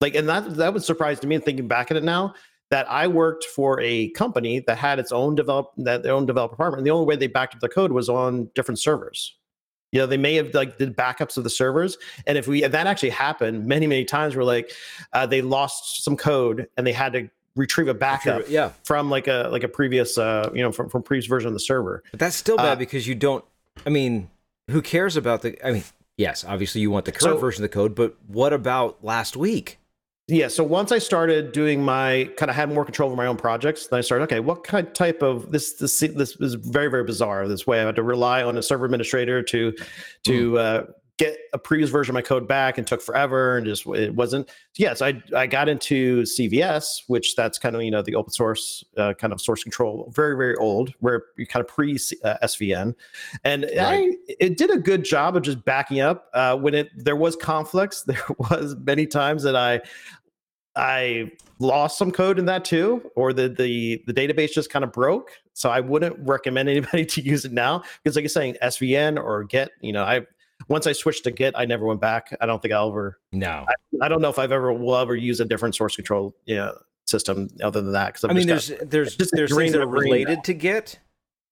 Like, and that that was surprising to me. Thinking back at it now, that I worked for a company that had its own develop that their own developer department. And the only way they backed up the code was on different servers. You know, they may have like did backups of the servers, and if we that actually happened many many times, where like uh, they lost some code and they had to retrieve a backup yeah. from like a like a previous uh you know from from previous version of the server. But that's still bad Uh, because you don't. I mean, who cares about the? I mean, yes, obviously you want the current So- version of the code, but what about last week? Yeah. So once I started doing my kind of had more control over my own projects, then I started, okay, what kind type of this this this is very, very bizarre. This way I had to rely on a server administrator to to uh, get a previous version of my code back and took forever and just it wasn't yes I I got into CVS which that's kind of you know the open source uh, kind of source control very very old where you kind of pre uh, SVN and I it did a good job of just backing up uh, when it there was conflicts [laughs] there was many times that I I lost some code in that too, or the the the database just kind of broke. So I wouldn't recommend [laughs] anybody to use it now because, like you're saying, SVN or Git. You know, I once I switched to Git, I never went back. I don't think I'll ever. No, I don't know if I've ever will ever use a different source control you know, system other than that. Because I mean, there's there's just there's things that are related now. to Git,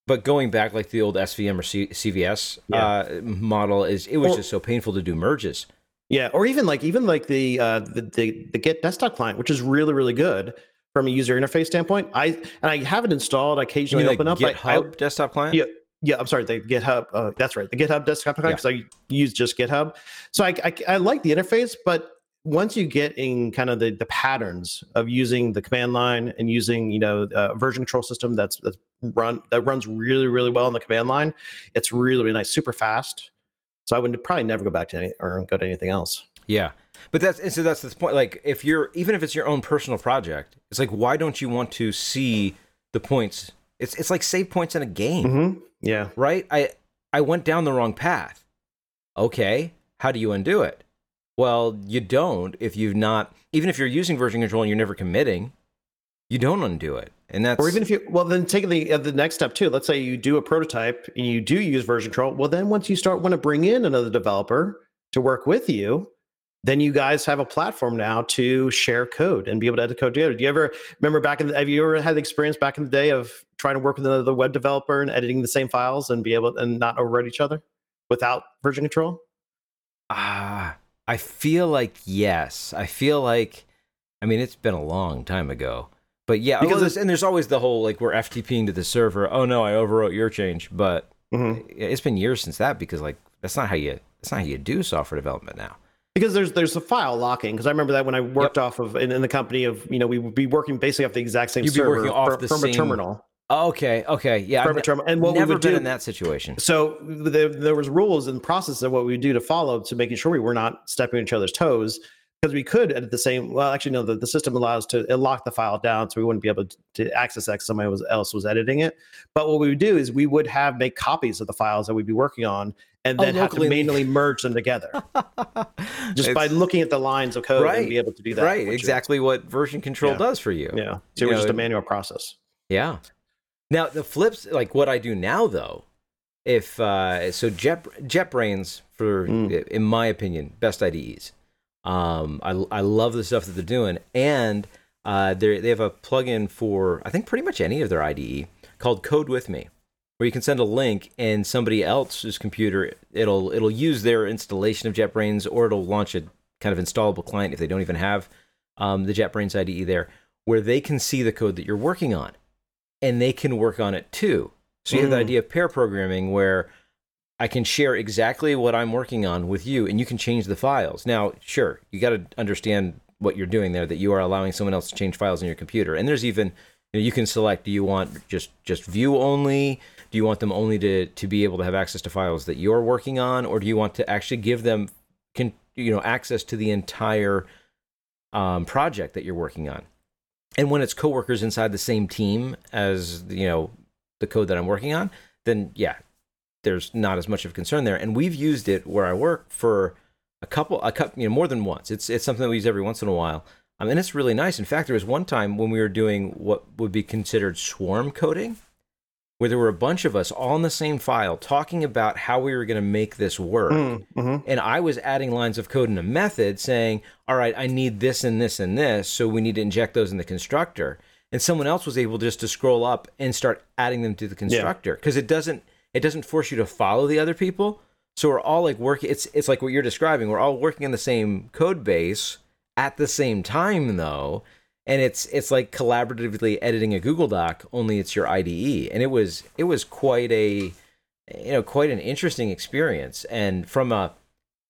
but going back like the old SVN or C- CVS Yeah. uh, model is it was Well- just so painful to do merges. Yeah, or even like even like the uh, the, the the Git desktop client, which is really really good from a user interface standpoint. I and I have it installed. I occasionally mean like open up. I- I- GitHub desktop client? Yeah, yeah. I'm sorry, the GitHub. Uh, that's right, the GitHub desktop because I use just GitHub. So I, I I like the interface, but once you get in kind of the the patterns of using the command line and using you know a version control system that's that's run that runs really really well on the command line, it's really really nice, super fast. So I would probably never go back to any or go to anything else. Yeah. But that's and so that's the point. Like if you're even if it's your own personal project, it's like why don't you want to see the points? It's it's like save points in a game, Mm-hmm. Yeah. right? I I went down the wrong path. Okay, how do you undo it? Well, you don't if you've not even if you're using version control and you're never committing, you don't undo it. And that's Or even if you well, then take the uh, the next step too. Let's say you do a prototype and you do use version control. Well, then once you start want to bring in another developer to work with you, then you guys have a platform now to share code and be able to edit code together. Do you ever remember back in the, have you ever had the experience back in the day of trying to work with another web developer and editing the same files and be able and not overwrite each other without version control? Ah, I feel like yes. I feel like, I mean, it's been a long time ago, but yeah. Because Because there's, and there's always the whole like we're FTPing to the server. Oh no, I overwrote your change, but Mhm. it's been years since that because like that's not how you that's not how you do software development now. Because there's there's a file locking because I remember that when I worked off of in, in the company of you know we would be working basically off the exact same You'd server working off fr- the from same- a terminal Okay, okay, yeah. I've from a terminal and what never we would been do in that situation. so there, there was rules and process of what we do to follow to making sure we were not stepping on each other's toes because we could at the same well actually no the, the system allows to it lock the file down so we wouldn't be able to, to access that somebody was, else was editing it but what we would do is we would have make copies of the files that we'd be working on and Oh, then have to manually merge them together [laughs] just by looking at the lines of code Right, and be able to do that right, which is- exactly what version control Yeah. does for you. yeah so You it was just a manual process Yeah. Now the flips, like what I do now, though, if uh, so, Jet JetBrains for, Mm. in my opinion, best IDEs. Um, I I love the stuff that they're doing, and uh, they they have a plugin for I think pretty much any of their IDE called Code with Me, where you can send a link and somebody else's computer it'll it'll use their installation of JetBrains or it'll launch a kind of installable client if they don't even have um, the JetBrains IDE there, where they can see the code that you're working on, and they can work on it too. So you have the Mm. idea of pair programming where I can share exactly what I'm working on with you, and you can change the files. Now, sure, you got to understand what you're doing there. That you are allowing someone else to change files in your computer, and there's even you, know, you can select: do you want just just view only? Do you want them only to to be able to have access to files that you're working on, or do you want to actually give them can you know access to the entire um, project that you're working on? And when it's coworkers inside the same team as you know the code that I'm working on, then yeah, there's not as much of a concern there. And we've used it where I work for a couple, a couple, you know, more than once. It's it's something that we use every once in a while, um, and it's really nice. In fact, there was one time when we were doing what would be considered swarm coding, where there were a bunch of us all in the same file talking about how we were going to make this work. Mm, mhm. And I was adding lines of code in a method saying, all right, I need this and this and this. So we need to inject those in the constructor. And someone else was able just to scroll up and start adding them to the constructor because it doesn't it doesn't force you to follow the other people. So we're all like working it's it's like what you're describing. We're all working in the same code base at the same time though. And it's it's like collaboratively editing a Google Doc, only it's your IDE. And it was it was quite a you know quite an interesting experience and from a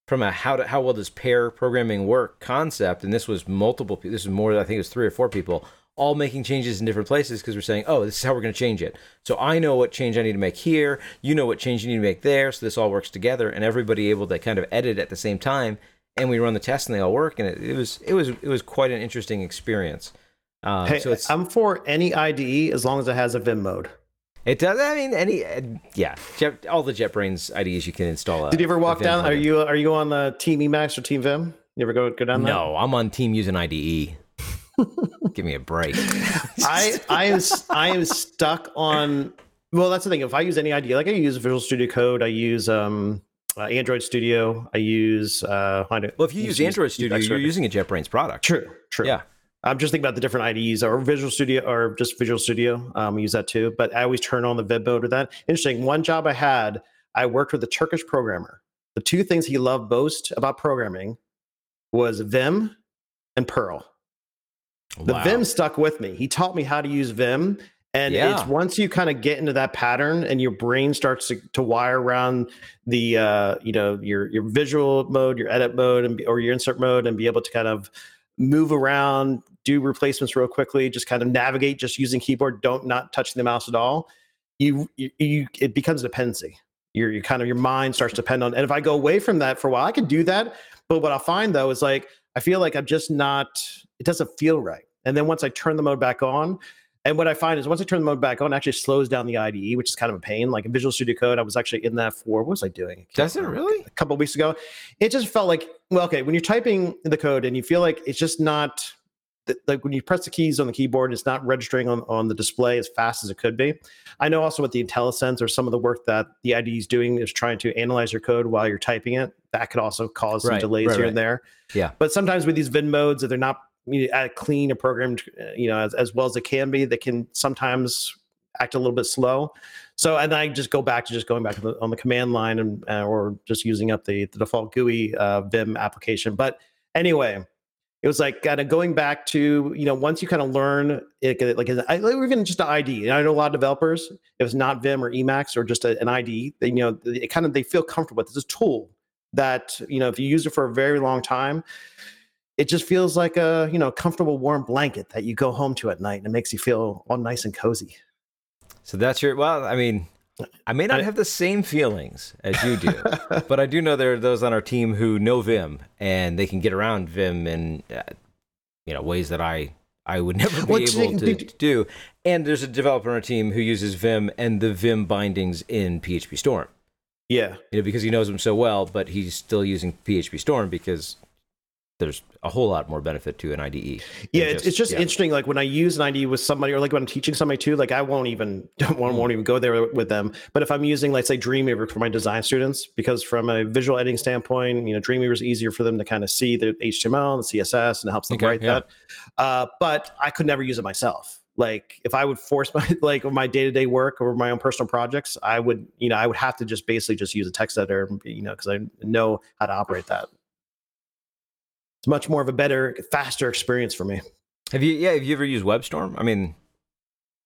from a how to, how well does pair programming work concept and this was multiple this is more i think it was three or four people all making changes in different places because we're saying oh this is how we're going to change it so i know what change i need to make here you know what change you need to make there so this all works together and everybody able to kind of edit at the same time and we run the tests and they all work and it, it was it was it was quite an interesting experience um, Hey, so it's I'm for any IDE as long as it has a Vim mode. it does i mean any uh, yeah Jet, all the jetbrains ides you can install a, Did you ever walk down? Are you are you on the Team Emacs or Team Vim? You ever go go down that? No, I'm on team using IDE. [laughs] Give me a break. [laughs] I I am I am stuck on. Well, that's the thing. If I use any IDE, like I use Visual Studio Code, I use um uh, Android Studio, I use uh. I well, if you use Android Studio, you're using a JetBrains product. True, true. Yeah. I'm just thinking about the different IDEs or Visual Studio or just Visual Studio. Um, we use that too. But I always turn on the Vim mode with that. Interesting. One job I had, I worked with a Turkish programmer. The two things he loved most about programming was Vim and Perl. The Vim stuck with me. He taught me how to use Vim. And Yeah. it's once you kind of get into that pattern and your brain starts to, to wire around the uh, you know your your visual mode, your edit mode, and or your insert mode, and be able to kind of move around, do replacements real quickly, just kind of navigate just using keyboard, don't not touching the mouse at all. You you, you it becomes a dependency. Your you kind of your mind starts to depend on. And if I go away from that for a while, I can do that. But what I'll find though is like I feel like I'm just not. It doesn't feel right. And then once I turn the mode back on, and what I find is once I turn the mode back on, it actually slows down the IDE, which is kind of a pain. Like in Visual Studio Code, I was actually in that for what was I doing? I Does it really? A couple of weeks ago, it just felt like well, okay, when you're typing the code and you feel like it's just not like when you press the keys on the keyboard, it's not registering on, on the display as fast as it could be. I know also with the IntelliSense or some of the work that the IDE is doing is trying to analyze your code while you're typing it. That could also cause some Right, delays right, here right. and there. Yeah. But sometimes with these Vim modes, if they're not you know, clean or programmed, you know, as, as well as they can be, they can sometimes act a little bit slow. So, and I just go back to just going back to the, on the command line and uh, or just using up the, the default GUI uh, Vim application. But anyway, it was like kind of going back to you know once you kind of learn it, uh, like I- like even just an ID. And I know a lot of developers, if it's not Vim or Emacs or just a, an ID, they, you know, it kind of they feel comfortable with. It's a tool that you know if you use it for a very long time it just feels like a you know comfortable warm blanket that you go home to at night and it makes you feel all nice and cozy So that's your well. I mean, I may not have the same feelings as you do, [laughs] but I do know there are those on our team who know Vim and they can get around Vim in uh, you know ways that I I would [laughs] never be able to do- do. And there's a developer on our team who uses Vim and the Vim bindings in PhpStorm. yeah You know, because he knows them so well, but he's still using PhpStorm because there's a whole lot more benefit to an IDE. Yeah, it's, it's just yeah. interesting. Like when I use an IDE with somebody, or like when I'm teaching somebody too, like I won't even [laughs] won't, won't even go there with them. But if I'm using, let's say, Dreamweaver for my design students, because from a visual editing standpoint, you know, Dreamweaver is easier for them to kind of see the HTML and the CSS, and it helps them Okay, write yeah. that. Uh, but I could never use it myself. Like if I would force [laughs] my like my day to day work or my own personal projects, I would, you know, I would have to just basically just use a text editor, you know, because I know how to operate that. It's much more of a better, faster experience for me. Have you? Yeah. Have you ever used WebStorm? I mean,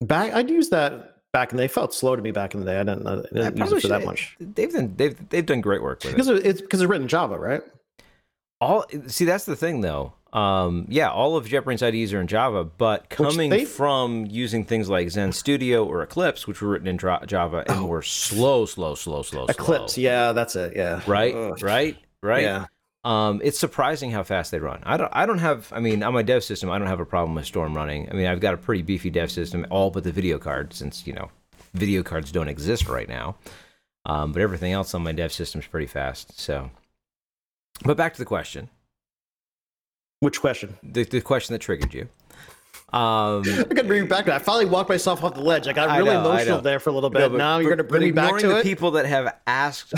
Back, I'd use that back in they felt slow to me back in the day. I didn't, I didn't use probably it for that much They've done they've they've done great work with because it- it's because it's written in Java, right? All see that's the thing though. Um, yeah, all of JetBrains IDEs are in Java, but coming they- from using things like Zend Studio or Eclipse, which were written in Java and were slow, slow, slow, slow, Oh. Eclipse, slow. yeah, that's it. Yeah, Right, Ugh. right, right. Yeah, Um, it's surprising how fast they run. I don't. I don't have. I mean, on my dev system, I don't have a problem with Storm running. I mean, I've got a pretty beefy dev system, all but the video card, since you know, video cards don't exist right now. Um, but everything else on my dev system is pretty fast. So, but back to the question. which question? The, the question that triggered you. Um, [laughs] I got to bring you back to that. I finally walked myself off the ledge. I got I really know, emotional there for a little bit. no, but- now you're going to bring me back to the it. people that have asked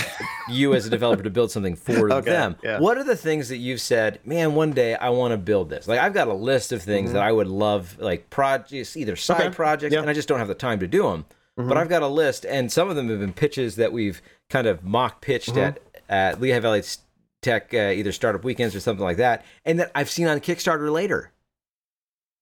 you as a developer to build something for [laughs] Okay, them. yeah. What are the things that you've said, man, one day I want to build this? Like I've got a list of things that I would love, like projects, either side Mm-hmm. Okay, projects, yeah. and I just don't have the time to do them. But I've got a list, and some of them have been pitches that we've kind of mock pitched Mm-hmm. at at Lehigh Valley Tech, uh, either startup weekends or something like that, and that I've seen on Kickstarter later.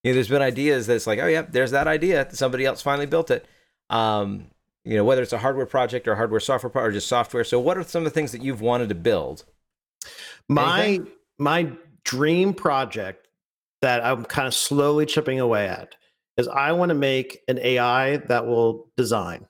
You know, there's been ideas that's like, oh yeah, there's that idea. Somebody else finally built it. Um, you know, whether it's a hardware project or hardware software pro- or just software. So, what are some of the things that you've wanted to build? my my dream project that I'm kind of slowly chipping away at is I want to make an AI that will design.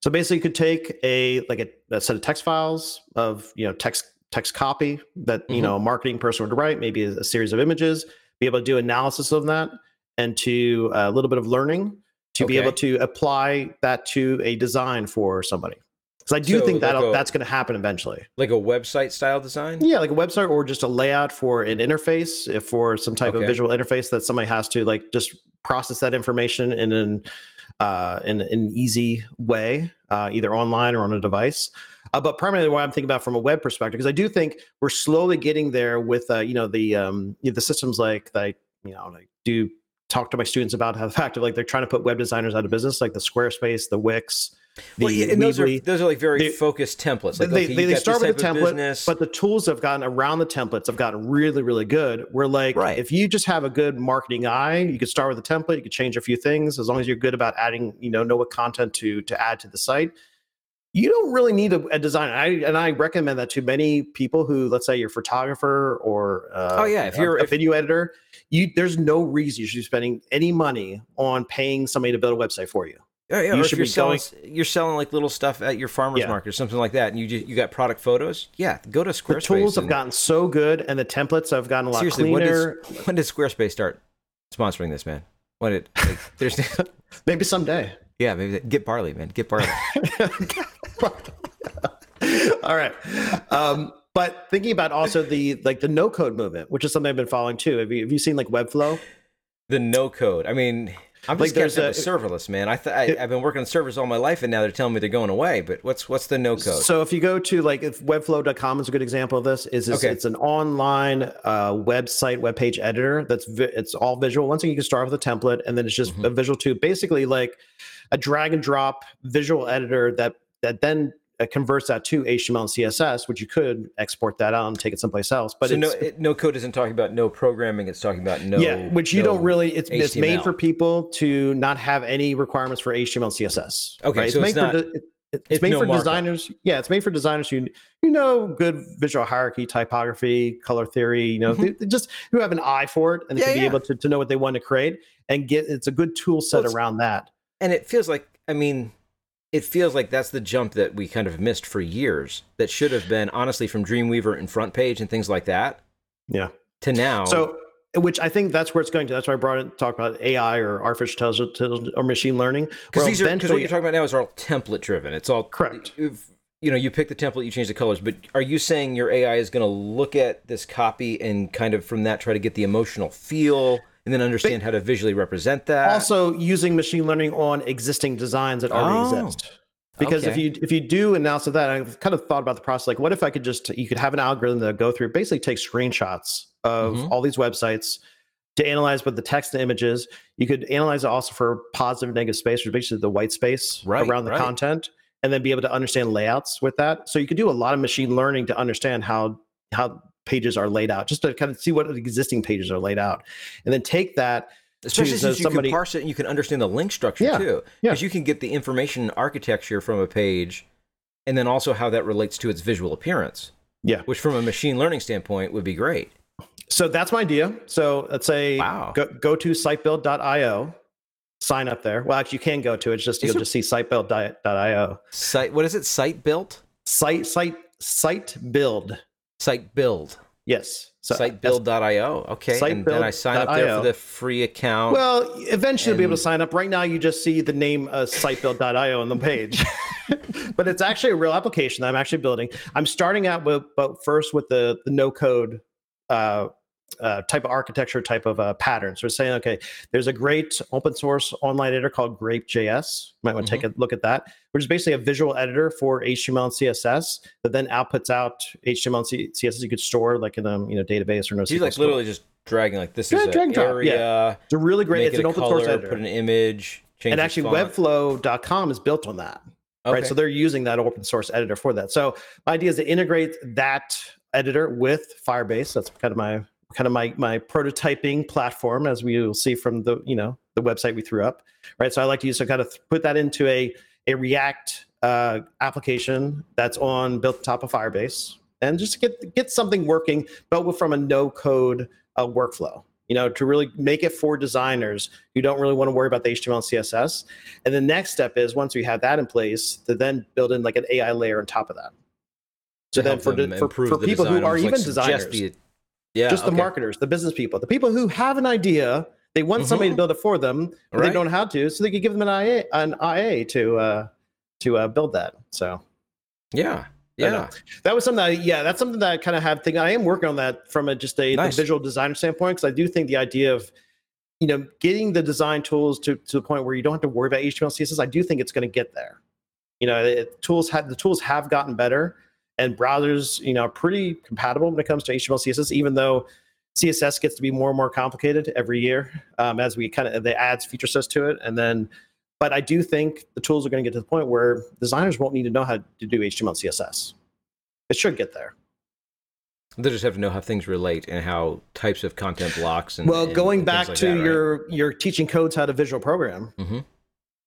So basically, you could take a like a, a set of text files of you know text text copy that you Mhm. know a marketing person would write, maybe a, a series of images, be able to do analysis of that, and to uh, a little bit of learning to be able to apply that to a design for somebody. Because I do So, think that like a- that's going to happen eventually. Like a website style design? Yeah, like a website or just a layout for an interface, if for some type Okay. of visual interface that somebody has to like just process that information in an uh, in, an easy way, uh, either online or on a device. Uh, but primarily, what I'm thinking about from a web perspective, because I do think we're slowly getting there with uh, you know the um, you know, the systems like that. I, you know, like do talk to my students about how the fact of like they're trying to put web designers out of business, like the Squarespace, the Wix. The Well, yeah, and those are those are like very They- focused templates. Like they, okay, they, they start with a template, business. but the tools have gotten around the templates have gotten really, really good. We're like, Right. if you just have a good marketing eye, you could start with a template. You could change a few things as long as you're good about adding, you know, know what content to to add to the site. You don't really need a, a design. I and I recommend that to many people who, let's say, you're a photographer or uh, Oh, yeah, if you're- a if- video editor. You there's no reason you should be spending any money on paying somebody to build a website for you. Yeah, yeah, you or if you're selling, you're selling like little stuff at your farmer's Yeah. market or something like that, and you just, you got product photos. Yeah, go to Squarespace. The tools have gotten so good, and the templates have gotten a lot seriously. When cleaner. did, when did Squarespace start sponsoring this, man? When did like, [laughs] there's Maybe someday. yeah maybe get barley, man, get barley. [laughs] All right. Um, but thinking about also the like the no code movement, which is something I've been following too. Have you, have you seen like Webflow? the no code. I mean, I'm Like, there's a serverless, man. I, th- I I've been working on servers all my life, and now they're telling me they're going away. But what's what's the no code? So if you go to like if webflow.com is a good example of this, is it's, Okay. it's an online uh, website web page editor that's vi- it's all visual. One thing you can start with a template, and then it's just Mhm. a visual too. Basically, like a drag and drop visual editor that that then uh, converts that to HTML and CSS, which you could export that out and take it someplace else. But so it's, no, it, no code isn't talking about no programming. It's talking about no. yeah, which you no- don't really. It's, it's made for people to not have any requirements for HTML and CSS. Okay, right? so it's it's made not- de- it- it's, it's made no for designers. Yeah, it's made for designers who you know good visual hierarchy, typography, color theory. You know, they just who have an eye for it and they Mm-hmm. Yeah, be able to, to know what they want to create and get. It's a good tool set Well, around that. and it feels like I mean, it feels like that's the jump that we kind of missed for years. That should have been honestly from Dreamweaver and Front Page and things like that Yeah. to now. So, which I think that's where it's going to. That's why I brought it talk about AI or artificial intelligence or machine learning. because these are because what you're talking about now is all template driven. It's all Correct. if- you know, you pick the template, you change the colors, but are you saying your AI is going to look at this copy and kind of from that try to get the emotional feel and then understand how to visually represent that? Also, using machine learning on existing designs that already Oh, exist. Because if you if you do analysis of that, I've kind of thought about the process. Like, what if I could just you could have an algorithm that go through, basically take screenshots of Mhm. all these websites to analyze both the text and images. You could analyze it also for positive and negative space, which is basically the white space Right, around the right. content, and then be able to understand layouts with that. So you could do a lot of machine learning to understand how how pages are laid out, just to kind of see what the existing pages are laid out, and then take that. Especially to since you somebody- can parse it and you can understand the link structure Yeah, too. yeah. Because you can get the information architecture from a page and then also how that relates to its visual appearance, Yeah. which from a machine learning standpoint would be great. So that's my idea. So let's say Wow. go, go to sitebuild.io, sign up there. Well, actually, you can go to it. It's just Is you'll there- just see sitebuild.io. Site what is it? Site built? Site site site build. Site build. Yes. So Sitebuild.io. Okay. and then I sign up there for the free account. Well, eventually you'll be able to sign up. Right now, you just see the name uh, sitebuild.io on the page, [laughs] but it's actually a real application that I'm actually building. I'm starting out with, but first with the the no code uh, uh, type of architecture, type of uh, pattern. So we're saying, okay, there's a great open source online editor called Grape.js. You might want to take a look at that, which is basically a visual editor for HTML and CSS that then outputs out HTML and C- CSS you could store like in a you know database or no. He's like literally just dragging like this Yeah, is an drag and drop, area, It's a really great. It's it an open color, source editor. put an image, change and actually webflow.com is built on that Okay. right so they're using that open source editor for that so my idea is to integrate that editor with firebase that's kind of my kind of my my prototyping platform as we will see from the you know the website we threw up right so i like to use to kind of put that into a a react uh, application that's on built on top of firebase and just get get something working but from a no code uh, workflow you know to really make it for designers who don't really want to worry about the html and css and the next step is once we have that in place to then build in like an AI layer on top of that. So then for, de- for, for people who are almost even like designers, the- yeah, just the okay. marketers, the business people, the people who have an idea, they want somebody to build it for them, but Right. they don't know how to, so they could give them an IA, an IA to uh, to uh, build that. So Yeah. Yeah. that was something that, yeah, that's something that I kind of have thinking. I am working on that from a just a Nice. visual designer standpoint because I do think the idea of you know getting the design tools to, to the point where you don't have to worry about HTML CSS. I do think it's going to get there. You know, it, tools have the tools have gotten better, and browsers you know are pretty compatible when it comes to HTML CSS. Even though CSS gets to be more and more complicated every year um, as we kind of they adds feature sets to it, and then. But I do think the tools are going to get to the point where designers won't need to know how to do HTML CSS. It should get there. They just have to know how things relate and how types of content blocks and well, and going back like to that, right? your your teaching codes how to visual program, Mhm.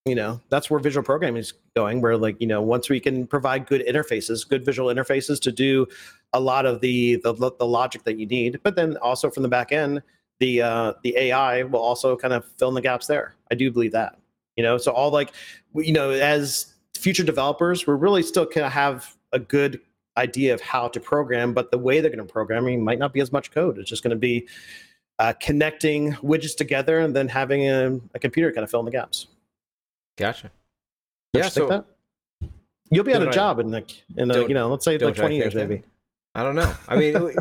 You know, that's where visual programming is going. Where like you know, once we can provide good interfaces, good visual interfaces to do a lot of the the, the logic that you need, but then also from the back end, the uh, the AI will also kind of fill in the gaps there. I do believe that. You know, so all like you know, as future developers, we're really still kind of have a good idea of how to program, but the way they're going to programming might not be as much code. It's just going to be uh, connecting widgets together and then having a, a computer kind of fill in the gaps. Gotcha. Don't Yeah, so-? You'll be out of I- job in like in don't- you know let's say like twenty years maybe. I don't know. I mean,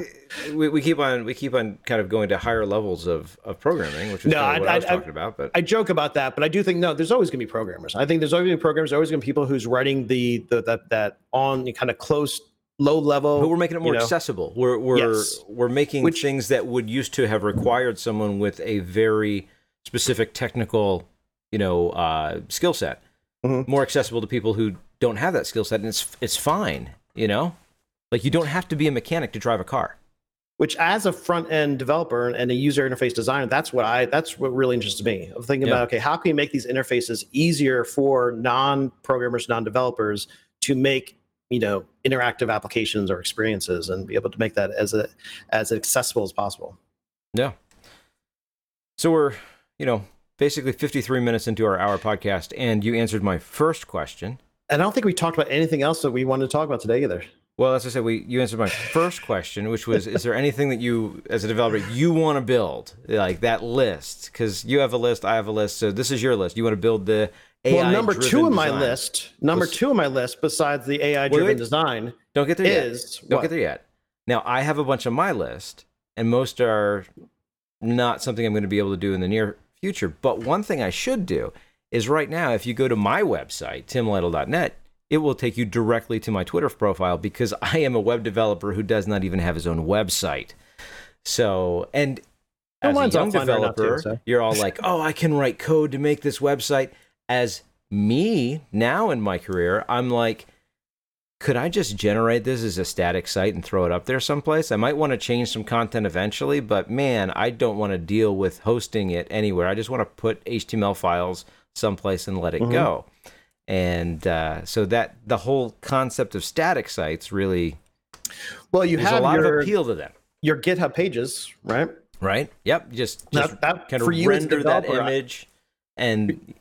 we, we keep on we keep on kind of going to higher levels of, of programming, which is No, kind of what I, I- was I- talking about. But I joke about that, but I do think no. There's always going to be programmers. I think there's always going to be programmers. There's always going to be people who's writing the, the that that on kind of close low level. but we're making it more you know, accessible. We're we're Yes. we're making Which- things that would used to have required someone with a very specific technical, you know, uh, skill set Mhm. more accessible to people who don't have that skill set, and it's it's fine. You know, like you don't have to be a mechanic to drive a car. which as a front end developer and a user interface designer that's what i that's what really interests me of thinking Yeah. about okay how can we make these interfaces easier for non-programmers non-developers to make you know interactive applications or experiences and be able to make that as a as accessible as possible Yeah. So we're, you know, basically 53 minutes into our hour podcast, and you answered my first question. and i don't think we talked about anything else that we wanted to talk about today either Well, as I said, we you answered my first question, which was, is there anything that you, as a developer, you want to build, like that list? Because you have a list, I have a list, so this is your list. You want to build the AI well, number two on my list, number Was- two on my list, besides the AI driven wait. design, Don't get there yet. Don't what? get there yet. Now I have a bunch on my list, and most are not something I'm going to be able to do in the near future. But one thing I should do is right now, if you go to my website, timlytle.net, it will take you directly to my Twitter profile because [laughs] I am a web developer who does not even have his own website. So, and as a young all fine right now, too, developer, so. you're all like, "Oh, I can write code to make this website." As me now in my career, I'm like, could I just generate this as a static site and throw it up there someplace? I might want to change some content eventually, but man, I don't want to deal with hosting it anywhere. I just want to put HTML files someplace and let it Mhm. go. And uh, so that the whole concept of static sites really Well, you have a lot your of appeal to them, your GitHub pages, right? right? Yep, just just That- that- kind of you as a render that image and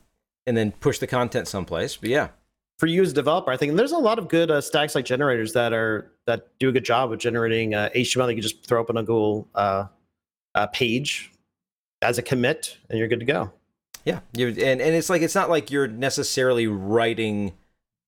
and then push the content someplace. But yeah, For you as a developer, I think there's a lot of good uh, static site generators that are that do a good job of generating uh, HTML. That you can just throw up on a Google uh, uh, page as a commit, and you're good to go. Yeah, you and and it's like it's not like you're necessarily writing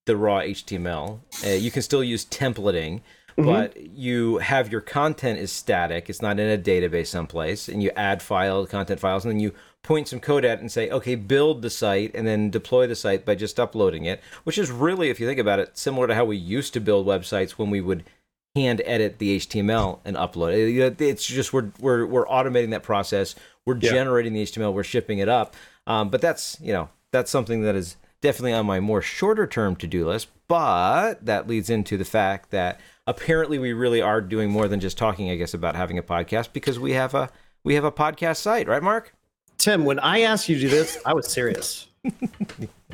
the raw HTML. Uh, you can still use templating, Mhm. but you have your content is static. It's not in a database someplace, and you add file content files, and then you point some code at it and say, okay, build the site, and then deploy the site by just uploading it. Which is really, if you think about it, similar to how we used to build websites when we would hand edit the HTML and upload it. It's just we're we're we're automating that process. We're Yeah. generating the HTML. We're shipping it up. Um, but that's you know that's something that is definitely on my more shorter term to do list. But that leads into the fact that apparently we really are doing more than just talking. I guess about having a podcast because we have a we have a podcast site, right, Mark? Tim, when I asked you to do this, I was serious.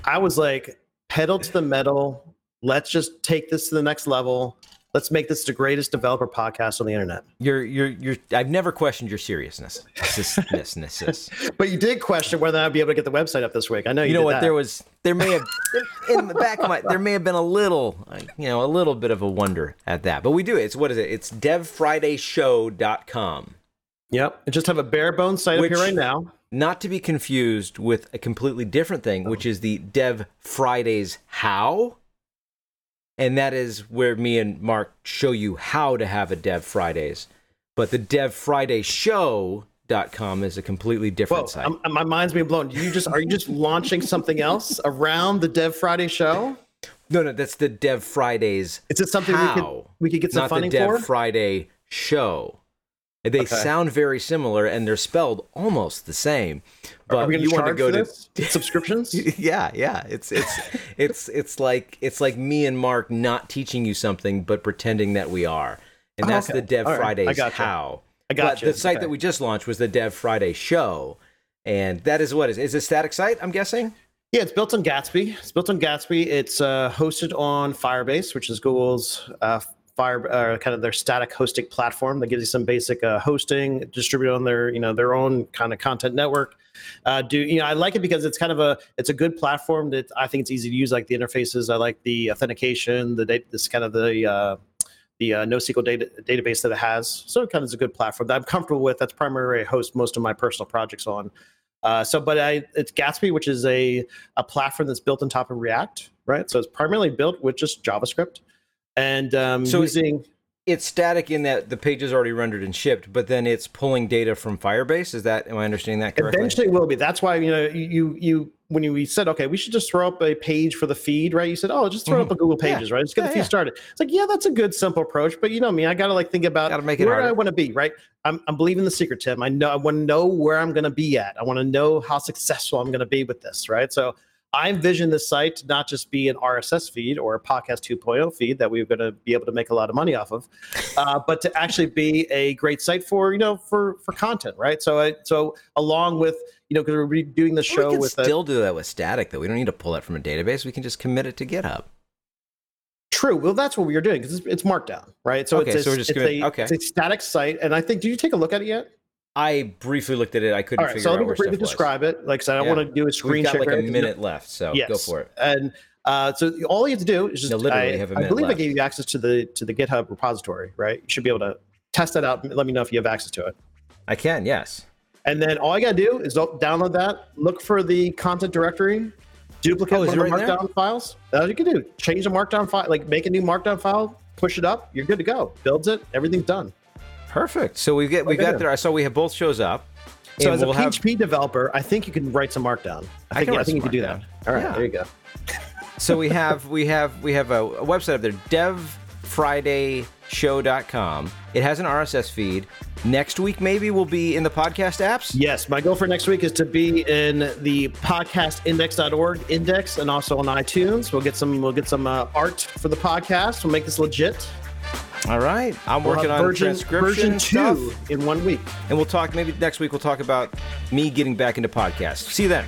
I was like, pedal to the metal. Let's just take this to the next level. Let's make this the greatest developer podcast on the internet. You're you're you're. I've never questioned your seriousness. [laughs] But you did question whether I'd be able to get the website up this week. I know you, you know what that. there was there may have in the back of my there may have been a little you know a little bit of a wonder at that but we do it. it's what is it it's devfridayshow.com Yep. I just have a bare bones site Which- up here right now. Not to be confused with a completely different thing uh-huh. which is the dev fridays how and that is where me and mark show you how to have a dev fridays but the dev friday show.com is a completely different Whoa, site I'm, my mind's being blown. You just are you just launching something else around the Dev Friday show? no no that's the dev fridays Is it something we could we could get some not funding the Dev for? Friday show. They Okay. sound very similar and they're spelled almost the same. But are we going you want to go to this? subscriptions? [laughs] yeah, yeah. It's it's it's it's like it's like me and Mark not teaching you something but pretending that we are. And that's okay. the Dev All right. I Fridays gotcha. how. I But gotcha. the site Okay. that we just launched was the Dev Friday show. And that is what is is a static site, I'm guessing? Yeah, it's built on Gatsby. It's built on Gatsby. It's uh, hosted on Firebase, which is Google's uh, Fire, uh, kind of their static hosting platform that gives you some basic uh, hosting distributed on their, you know, their own kind of content network. Uh, do you know? I like it because it's kind of a, it's a good platform that I think it's easy to use. Like the interfaces, I like the authentication, the data, this kind of the uh, the uh, NoSQL data, database that it has. So it kind of is a good platform that I'm comfortable with. That's primarily I host most of my personal projects on. Uh, so, but I, it's Gatsby, which is a, a platform that's built on top of React, right? So it's primarily built with just JavaScript and um, So using. It's static in that the page is already rendered and shipped, but then it's pulling data from Firebase. Is that am I understanding that correctly? Eventually, will be. That's why you know you you when you we said okay, we should just throw up a page for the feed, right? You said, oh, just throw it up a Google Mm-hmm. Yeah. Pages, right? Just get Yeah, the feed yeah. started. It's like, yeah, that's a good simple approach, but you know me, I got to like think about Gotta make it where do I want to be, right? I'm I'm believing the secret, Tim. I know I want to know where I'm going to be at. I want to know how successful I'm going to be with this, right? So. I envision this site to not just be an RSS feed or a podcast 2.0 feed that we're going to be able to make a lot of money off of, [laughs] uh, but to actually be a great site for you know for for content, right? So I, so along with you know because we're doing the show we can with a, still do that with static though. We don't need to pull that from a database. We can just commit it to GitHub. True. Well, that's what we are doing because it's, it's Markdown, right? So Okay, it's a, so we're just it's, gonna- a, okay. it's a static site, and I think. Did you take a look at it yet? I briefly looked at it. I couldn't All right. figure So let out me briefly stuff was. describe it. Like I said, I Yeah. want to do a screen We've got like a minute left, so yes. go for it. And uh, so all you have to do is just. No, literally I, have a minute I believe I gave you access to the to the GitHub repository, right? You should be able to test that out. Let me know if you have access to it. I can, yes. And then all I gotta do is download that, look for the content directory, duplicate Oh, is one it of the right there? markdown files. That's you can do. Change the markdown file, like make a new markdown file, push it up. You're good to go. Builds it. Everything's done. Perfect. So we get we got there. I saw we have both shows up. So as a we'll have- PHP developer, I think you can write some markdown. I I think, I think you can do that. All right, Yeah. there you go. so we have we have we have a, a website up there devfridayshow.com it has an rss feed next week maybe we'll be in the podcast apps Yes, my goal for next week is to be in the podcastindex.org index and also on iTunes. We'll get some we'll get some uh, art for the podcast. We'll make this legit. All right. I'm We'll working on version, transcription version stuff. two in one week. and we'll talk maybe next week we'll talk about me getting back into podcasts. See you then